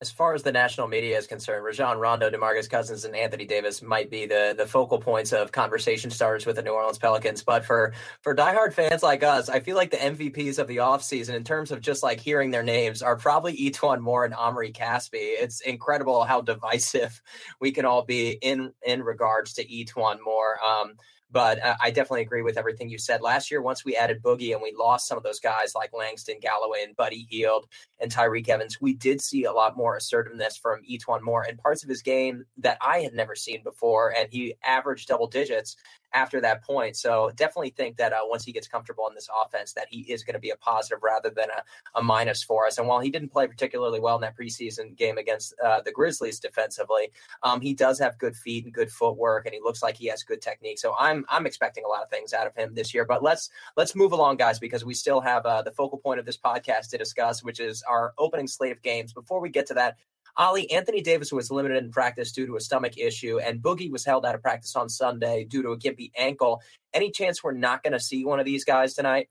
[SPEAKER 1] as far as the national media is concerned, Rajon Rondo, DeMarcus Cousins, and Anthony Davis might be the the focal points of conversation starters with the New Orleans Pelicans. But for for diehard fans like us, I feel like the MVPs of the offseason in terms of just like hearing their names are probably E'Twaun Moore and Omri Caspi. It's incredible how divisive we can all be in in regards to E'Twaun Moore. Um, But uh, I definitely agree with everything you said. Last year, once we added Boogie and we lost some of those guys like Langston, Galloway, and Buddy Hield and Tyreke Evans, we did see a lot more assertiveness from E'Twaun Moore and parts of his game that I had never seen before. And he averaged double digits after that point. So definitely think that uh, once he gets comfortable in this offense, that he is going to be a positive rather than a, a, minus for us. And while he didn't play particularly well in that preseason game against uh, the Grizzlies defensively, um, he does have good feet and good footwork, and he looks like he has good technique. So I'm I'm expecting a lot of things out of him this year. But let's let's move along, guys, because we still have uh, the focal point of this podcast to discuss, which is our opening slate of games. Before we get to that, Ali, Anthony Davis was limited in practice due to a stomach issue, and Boogie was held out of practice on Sunday due to a gimpy ankle. Any chance we're not going to see one of these guys tonight?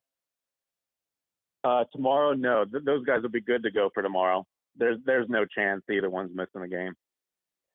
[SPEAKER 5] Uh, tomorrow, no. Th- those guys will be good to go for tomorrow. There's there's no chance either one's missing the game.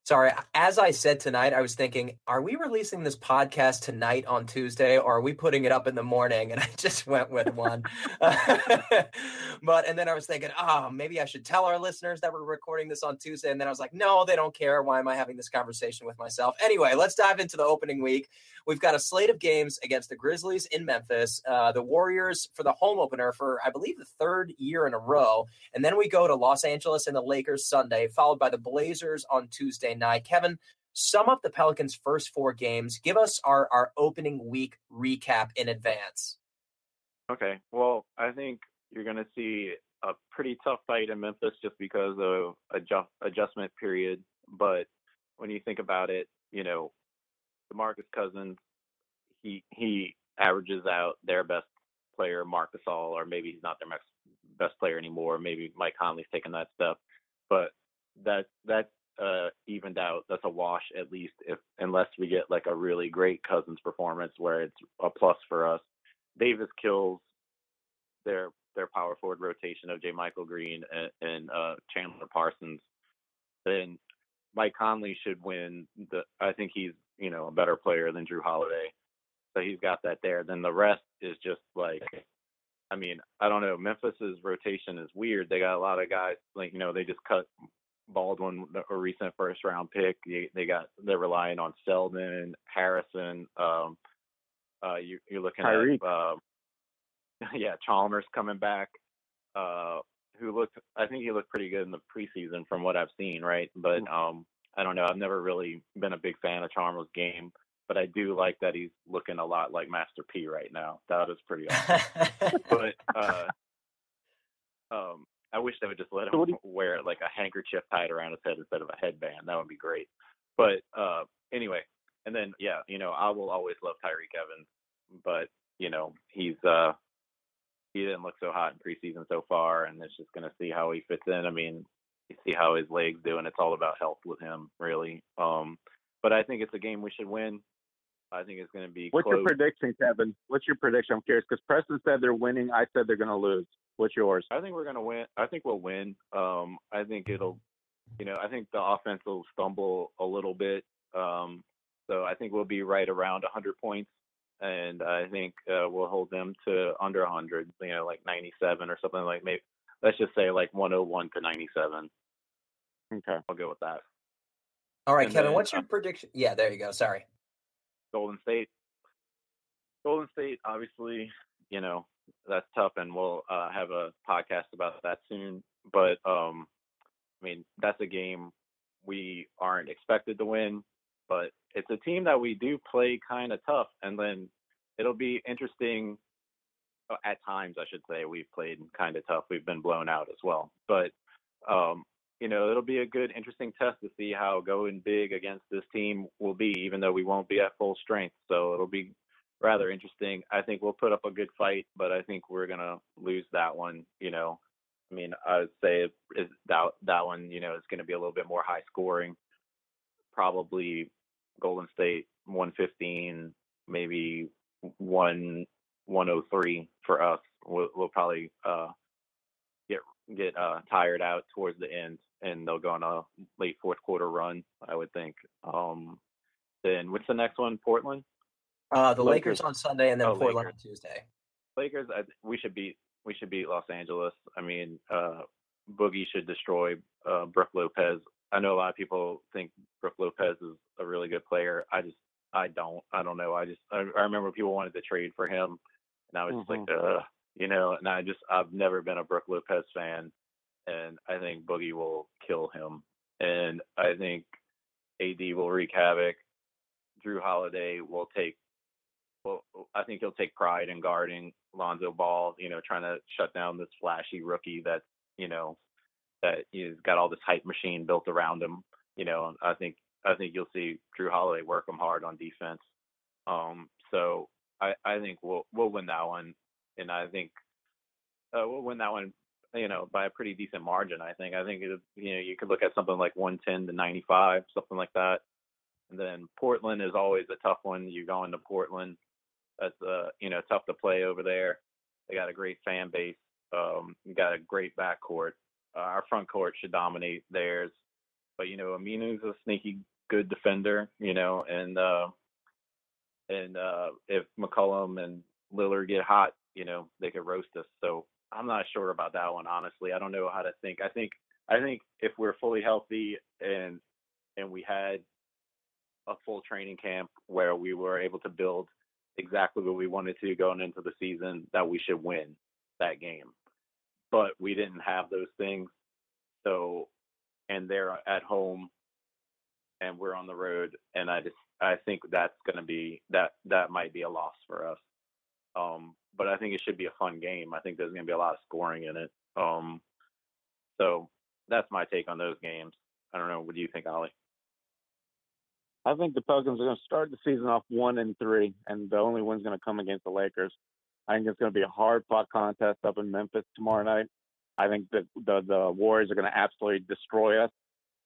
[SPEAKER 1] Sorry, as I said tonight, I was thinking, are we releasing this podcast tonight on Tuesday or are we putting it up in the morning? And *laughs* I just went with one. *laughs* but, and then I was thinking, oh, maybe I should tell our listeners that we're recording this on Tuesday. And then I was like, no, they don't care. Why am I having this conversation with myself? Anyway, let's dive into the opening week. We've got a slate of games against the Grizzlies in Memphis, uh, the Warriors for the home opener for, I believe, the third year in a row. And then we go to Los Angeles and the Lakers Sunday, followed by the Blazers on Tuesday Kevin, sum up the Pelicans' first four games. Give us our, our opening week recap in advance.
[SPEAKER 5] Okay. Well, I think you're going to see a pretty tough fight in Memphis just because of adjust, adjustment period. But when you think about it, you know, DeMarcus Cousins, he he averages out their best player, Marc Gasol, or maybe he's not their best player anymore. Maybe Mike Conley's taken that step, but that that uh, evened out. That's a wash at least, if unless we get like a really great Cousins performance where it's a plus for us. Davis kills their their power forward rotation of JaMychal Green and, and uh, Chandler Parsons. Then Mike Conley should win. The I think he's you know a better player than Jrue Holiday, so he's got that there. Then the rest is just like I mean, I don't know. Memphis's rotation is weird. They got a lot of guys like you know they just cut Baldwin, a recent first round pick. They, they got they're relying on Selden, Harrison. Um, uh, you, are looking
[SPEAKER 2] Tyreke.
[SPEAKER 5] at uh, *laughs* yeah, Chalmers coming back. Uh, who looked? I think he looked pretty good in the preseason from what I've seen, right? But mm. um, I don't know. I've never really been a big fan of Chalmers' game, but I do like that he's looking a lot like Master P right now. That is pretty awesome. *laughs* but uh, um, I wish they would just let him you- wear like a handkerchief tied around his head instead of a headband. That would be great. But uh, anyway, and then yeah, you know, I will always love Tyreke Evans, but you know, he's uh he didn't look so hot in preseason so far, and it's just gonna see how he fits in. I mean, you see how his legs do, and it's all about health with him, really. Um, but I think it's a game we should win. I think it's going to be.
[SPEAKER 2] What's
[SPEAKER 5] close.
[SPEAKER 2] your prediction, Kevin? What's your prediction? I'm curious because Preston said they're winning. I said they're going to lose. What's yours?
[SPEAKER 5] I think we're going to win. I think we'll win. Um, I think it'll, you know, I think the offense will stumble a little bit. Um, so I think we'll be right around 100 points, and I think uh, we'll hold them to under 100. You know, like 97 or something like maybe. Let's just say like 101 to 97.
[SPEAKER 2] Okay,
[SPEAKER 5] I'll go with that.
[SPEAKER 1] All right,
[SPEAKER 5] And
[SPEAKER 1] Kevin.
[SPEAKER 5] then,
[SPEAKER 1] what's your
[SPEAKER 5] uh,
[SPEAKER 1] prediction? Yeah, there you go. Sorry.
[SPEAKER 5] Golden State. Golden State, obviously, you know, that's tough, and we'll uh, have a podcast about that soon. But um, I mean, that's a game we aren't expected to win, but it's a team that we do play kind of tough, and then it'll be interesting. uh, At times, I should say, we've played kind of tough. We've been blown out as well, but um, you know, it'll be a good, interesting test to see how going big against this team will be, even though we won't be at full strength. So it'll be rather interesting. I think we'll put up a good fight, but I think we're gonna lose that one. You know, I mean, I would say that that one, you know, is to be a little bit more high scoring. Probably Golden State 115, maybe one 103 for us. We'll, we'll probably uh, get get uh, tired out towards the end, and they'll go on a late fourth quarter run. I would think. Um, then what's the next one? Portland.
[SPEAKER 1] Uh, the
[SPEAKER 5] Lakers.
[SPEAKER 1] Lakers on Sunday and then
[SPEAKER 5] Oh,
[SPEAKER 1] Portland
[SPEAKER 5] Lakers.
[SPEAKER 1] on Tuesday.
[SPEAKER 5] Lakers, I, we should beat we should beat Los Angeles. I mean, uh, Boogie should destroy uh, Brooke Lopez. I know a lot of people think Brooke Lopez is a really good player. I just I don't. I don't know. I just I, I remember people wanted to trade for him, and I was just like, uh, you know. And I just I've never been a Brooke Lopez fan, and I think Boogie will kill him, and I think AD will wreak havoc. Jrue Holiday will take. Well, I think he'll take pride in guarding Lonzo Ball. You know, trying to shut down this flashy rookie that you know that he's got all this hype machine built around him. You know, I think I think you'll see Jrue Holiday work him hard on defense. Um, so I, I think we'll we'll win that one, and I think uh, we'll win that one. You know, by a pretty decent margin. I think. I think you know you could look at something like 110 to 95, something like that. And then Portland is always a tough one. You go into Portland, that's uh you know tough to play over there. They got a great fan base. Um, got a great backcourt. Uh, our front court should dominate theirs. But you know, Aminu's a sneaky good defender. You know, and uh, and uh, if McCollum and Lillard get hot, you know, they could roast us. So I'm not sure about that one, honestly. I don't know how to think. I think I think if we're fully healthy and and we had a full training camp where we were able to build exactly what we wanted to going into the season, that we should win that game. But we didn't have those things. So and they're at home and we're on the road and I just I think that's going to be that that might be a loss for us. Um, but I think it should be a fun game. I think there's going to be a lot of scoring in it. Um, so that's my take on those games. I don't know. What do you think, Ollie? I think the Pelicans are going to start the season off one and three, and the only one's going to come against the Lakers. I think it's going to be a hard fought contest up in Memphis tomorrow night. I think that the the Warriors are going to absolutely destroy us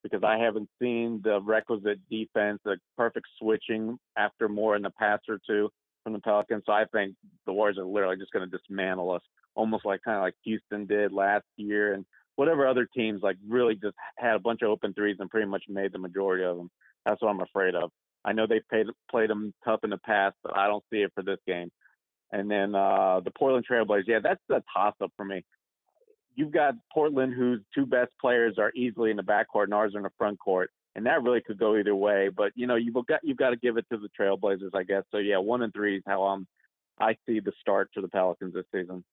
[SPEAKER 5] because I haven't seen the requisite defense, the perfect switching after more in the past or two from the Pelicans. So I think the Warriors are literally just going to dismantle us, almost like kind of like Houston did last year and whatever other teams like really just had a bunch of open threes and pretty much made the majority of them. That's what I'm afraid of. I know they played played them tough in the past, but I don't see it for this game. And then uh, the Portland Trailblazers, yeah, that's a toss up for me you've got Portland, whose two best players are easily in the backcourt, and ours are in the front court, and that really could go either way. But you know, you've got you've got to give it to the Trailblazers, I guess. So yeah, one and three is how I'm I see the start for the Pelicans this season.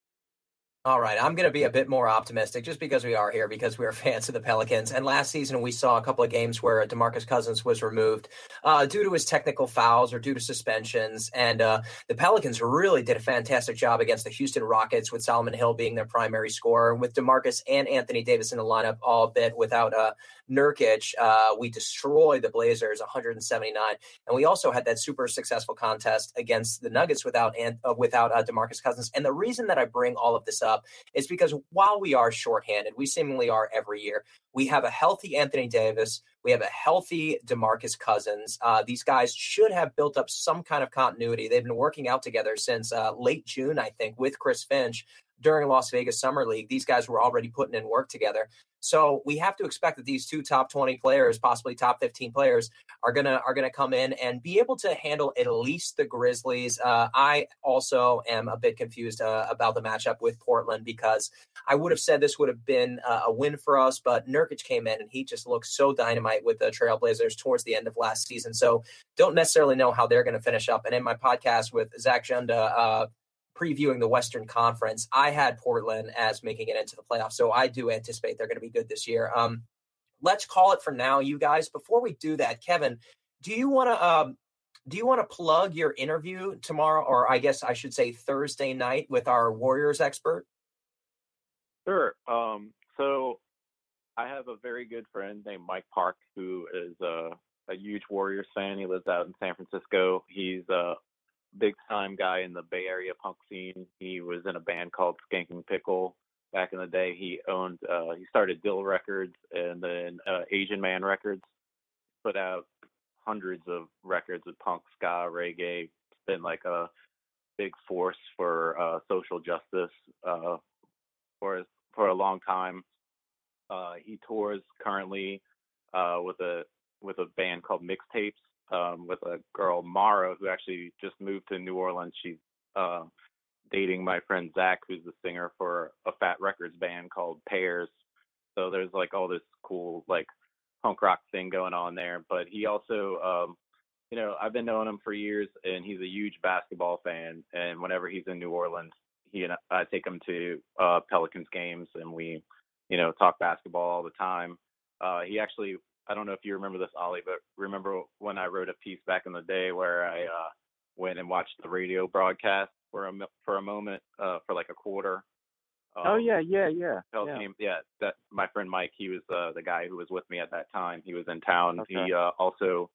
[SPEAKER 1] All right, I'm going to be a bit more optimistic just because we are here, because we are *laughs* fans of the Pelicans. And last season, we saw a couple of games where Demarcus Cousins was removed uh, due to his technical fouls or due to suspensions. And uh, the Pelicans really did a fantastic job against the Houston Rockets with Solomon Hill being their primary scorer, with Demarcus and Anthony Davis in the lineup all bit without uh, Nurkic. Uh, we destroyed the Blazers 179, and we also had that super successful contest against the Nuggets without uh, without uh, Demarcus Cousins. And the reason that I bring all of this up up is because while we are shorthanded, we seemingly are every year, we have a healthy Anthony Davis. We have a healthy DeMarcus Cousins. Uh, these guys should have built up some kind of continuity. They've been working out together since uh, late June, I think, with Chris Finch during Las Vegas Summer League. These guys were already putting in work together. So we have to expect that these two top 20 players, possibly top 15 players, are gonna are gonna come in and be able to handle at least the Grizzlies. Uh, I also am a bit confused uh, about the matchup with Portland because I would have said this would have been uh, a win for us, but Nurkic came in and he just looked so dynamite with the Trailblazers towards the end of last season. So don't necessarily know how they're going to finish up. And in my podcast with Zach Junda, uh, previewing the Western Conference, I had Portland as making it into the playoffs. So I do anticipate they're going to be good this year. Um, let's call it for now, you guys. Before we do that, Kevin, do you want to um, do you want to plug your interview tomorrow, or I guess I should say Thursday night with our Warriors expert?
[SPEAKER 5] Sure. Um, so I have a very good friend named Mike Park who is a, a huge Warriors fan. He lives out in San Francisco. He's uh, big time guy in the Bay Area punk scene. He was in a band called Skankin' Pickle back in the day. He owned uh he started Dill Records and then uh, Asian Man Records. Put out hundreds of records with punk, ska, reggae. It's been like a big force for uh social justice uh for for a long time. Uh he tours currently uh with a with a band called Mixtapes um, with a girl Mara who actually just moved to New Orleans. She's uh, dating my friend Zach, who's the singer for a Fat Records band called Pears. So there's like all this cool like punk rock thing going on there. But he also um, you know, I've been knowing him for years, and he's a huge basketball fan. And whenever he's in New Orleans, he and I take him to uh, Pelicans games, and we, you know, talk basketball all the time. Uh, he actually, I don't know if you remember this, Ollie, but remember when I wrote a piece back in the day where I uh, went and watched the radio broadcast for a for a moment, uh, for like a quarter.
[SPEAKER 2] Um, oh yeah, yeah, yeah.
[SPEAKER 5] Yeah. yeah. That my friend Mike, he was uh, the guy who was with me at that time. He was in town. Okay. He uh, also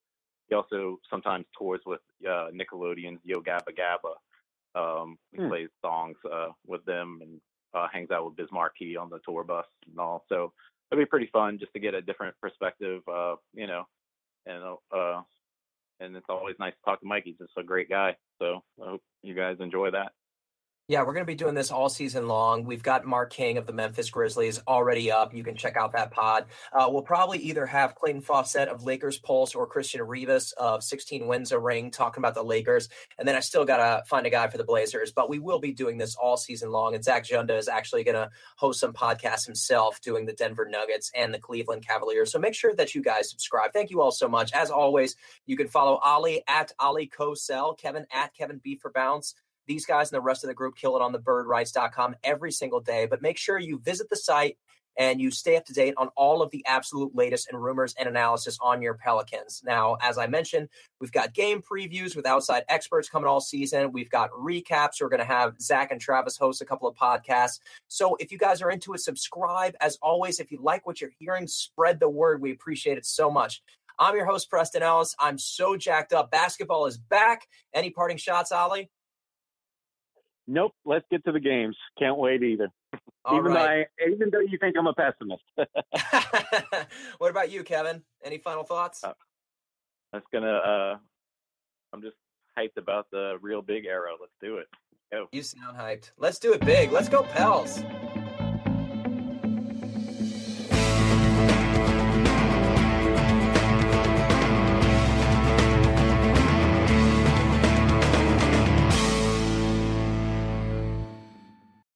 [SPEAKER 5] he also sometimes tours with uh, Nickelodeon's Yo Gabba Gabba. Um, he hmm. plays songs uh, with them and uh, hangs out with Biz Markie on the tour bus and all. So it'll be pretty fun just to get a different perspective, uh, you know. And uh, and it's always nice to talk to Mike. He's just a great guy. So I hope you guys enjoy that.
[SPEAKER 1] Yeah, we're going to be doing this all season long. We've got Mark King of the Memphis Grizzlies already up. You can check out that pod. Uh, we'll probably either have Clayton Fawcett of Lakers Pulse or Christian Rivas of 16 Wins a Ring talking about the Lakers. And then I still got to find a guy for the Blazers. But we will be doing this all season long. And Zach Junda is actually going to host some podcasts himself doing the Denver Nuggets and the Cleveland Cavaliers. So make sure that you guys subscribe. Thank you all so much. As always, you can follow Ali at Ali Kosel, Kevin at Kevin B for Bounce. These guys and the rest of the group kill it on the birdwrites.com every single day. But make sure you visit the site and you stay up to date on all of the absolute latest and rumors and analysis on your Pelicans. Now, as I mentioned, we've got game previews with outside experts coming all season. We've got recaps. We're going to have Zach and Travis host a couple of podcasts. So if you guys are into it, subscribe. As always, if you like what you're hearing, spread the word. We appreciate it so much. I'm your host, Preston Ellis. I'm so jacked up. Basketball is back. Any parting shots, Ollie?
[SPEAKER 2] Nope. Let's get to the games. Can't wait either. All even right. though I, even though you think I'm a pessimist. *laughs* *laughs*
[SPEAKER 1] what about you, Kevin? Any final thoughts? Uh,
[SPEAKER 5] that's gonna. uh I'm just hyped about the real big arrow. Let's do it.
[SPEAKER 1] Let's go. You sound hyped. Let's do it big. Let's go, Pels.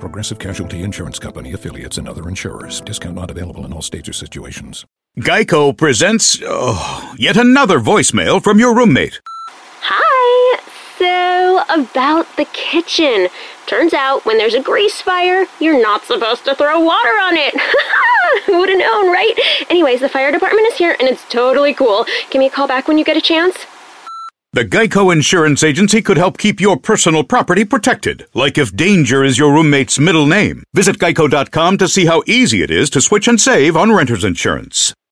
[SPEAKER 6] Progressive Casualty Insurance Company affiliates and other insurers. Discount not available in all states or situations.
[SPEAKER 7] Geico presents oh, yet another voicemail from your roommate.
[SPEAKER 8] Hi. So, about the kitchen. Turns out when there's a grease fire, you're not supposed to throw water on it. *laughs* Who would have known, right? Anyways, the fire department is here and it's totally cool. Give me a call back when you get a chance.
[SPEAKER 7] The Geico Insurance Agency could help keep your personal property protected, like if danger is your roommate's middle name. Visit geico.com to see how easy it is to switch and save on renter's insurance.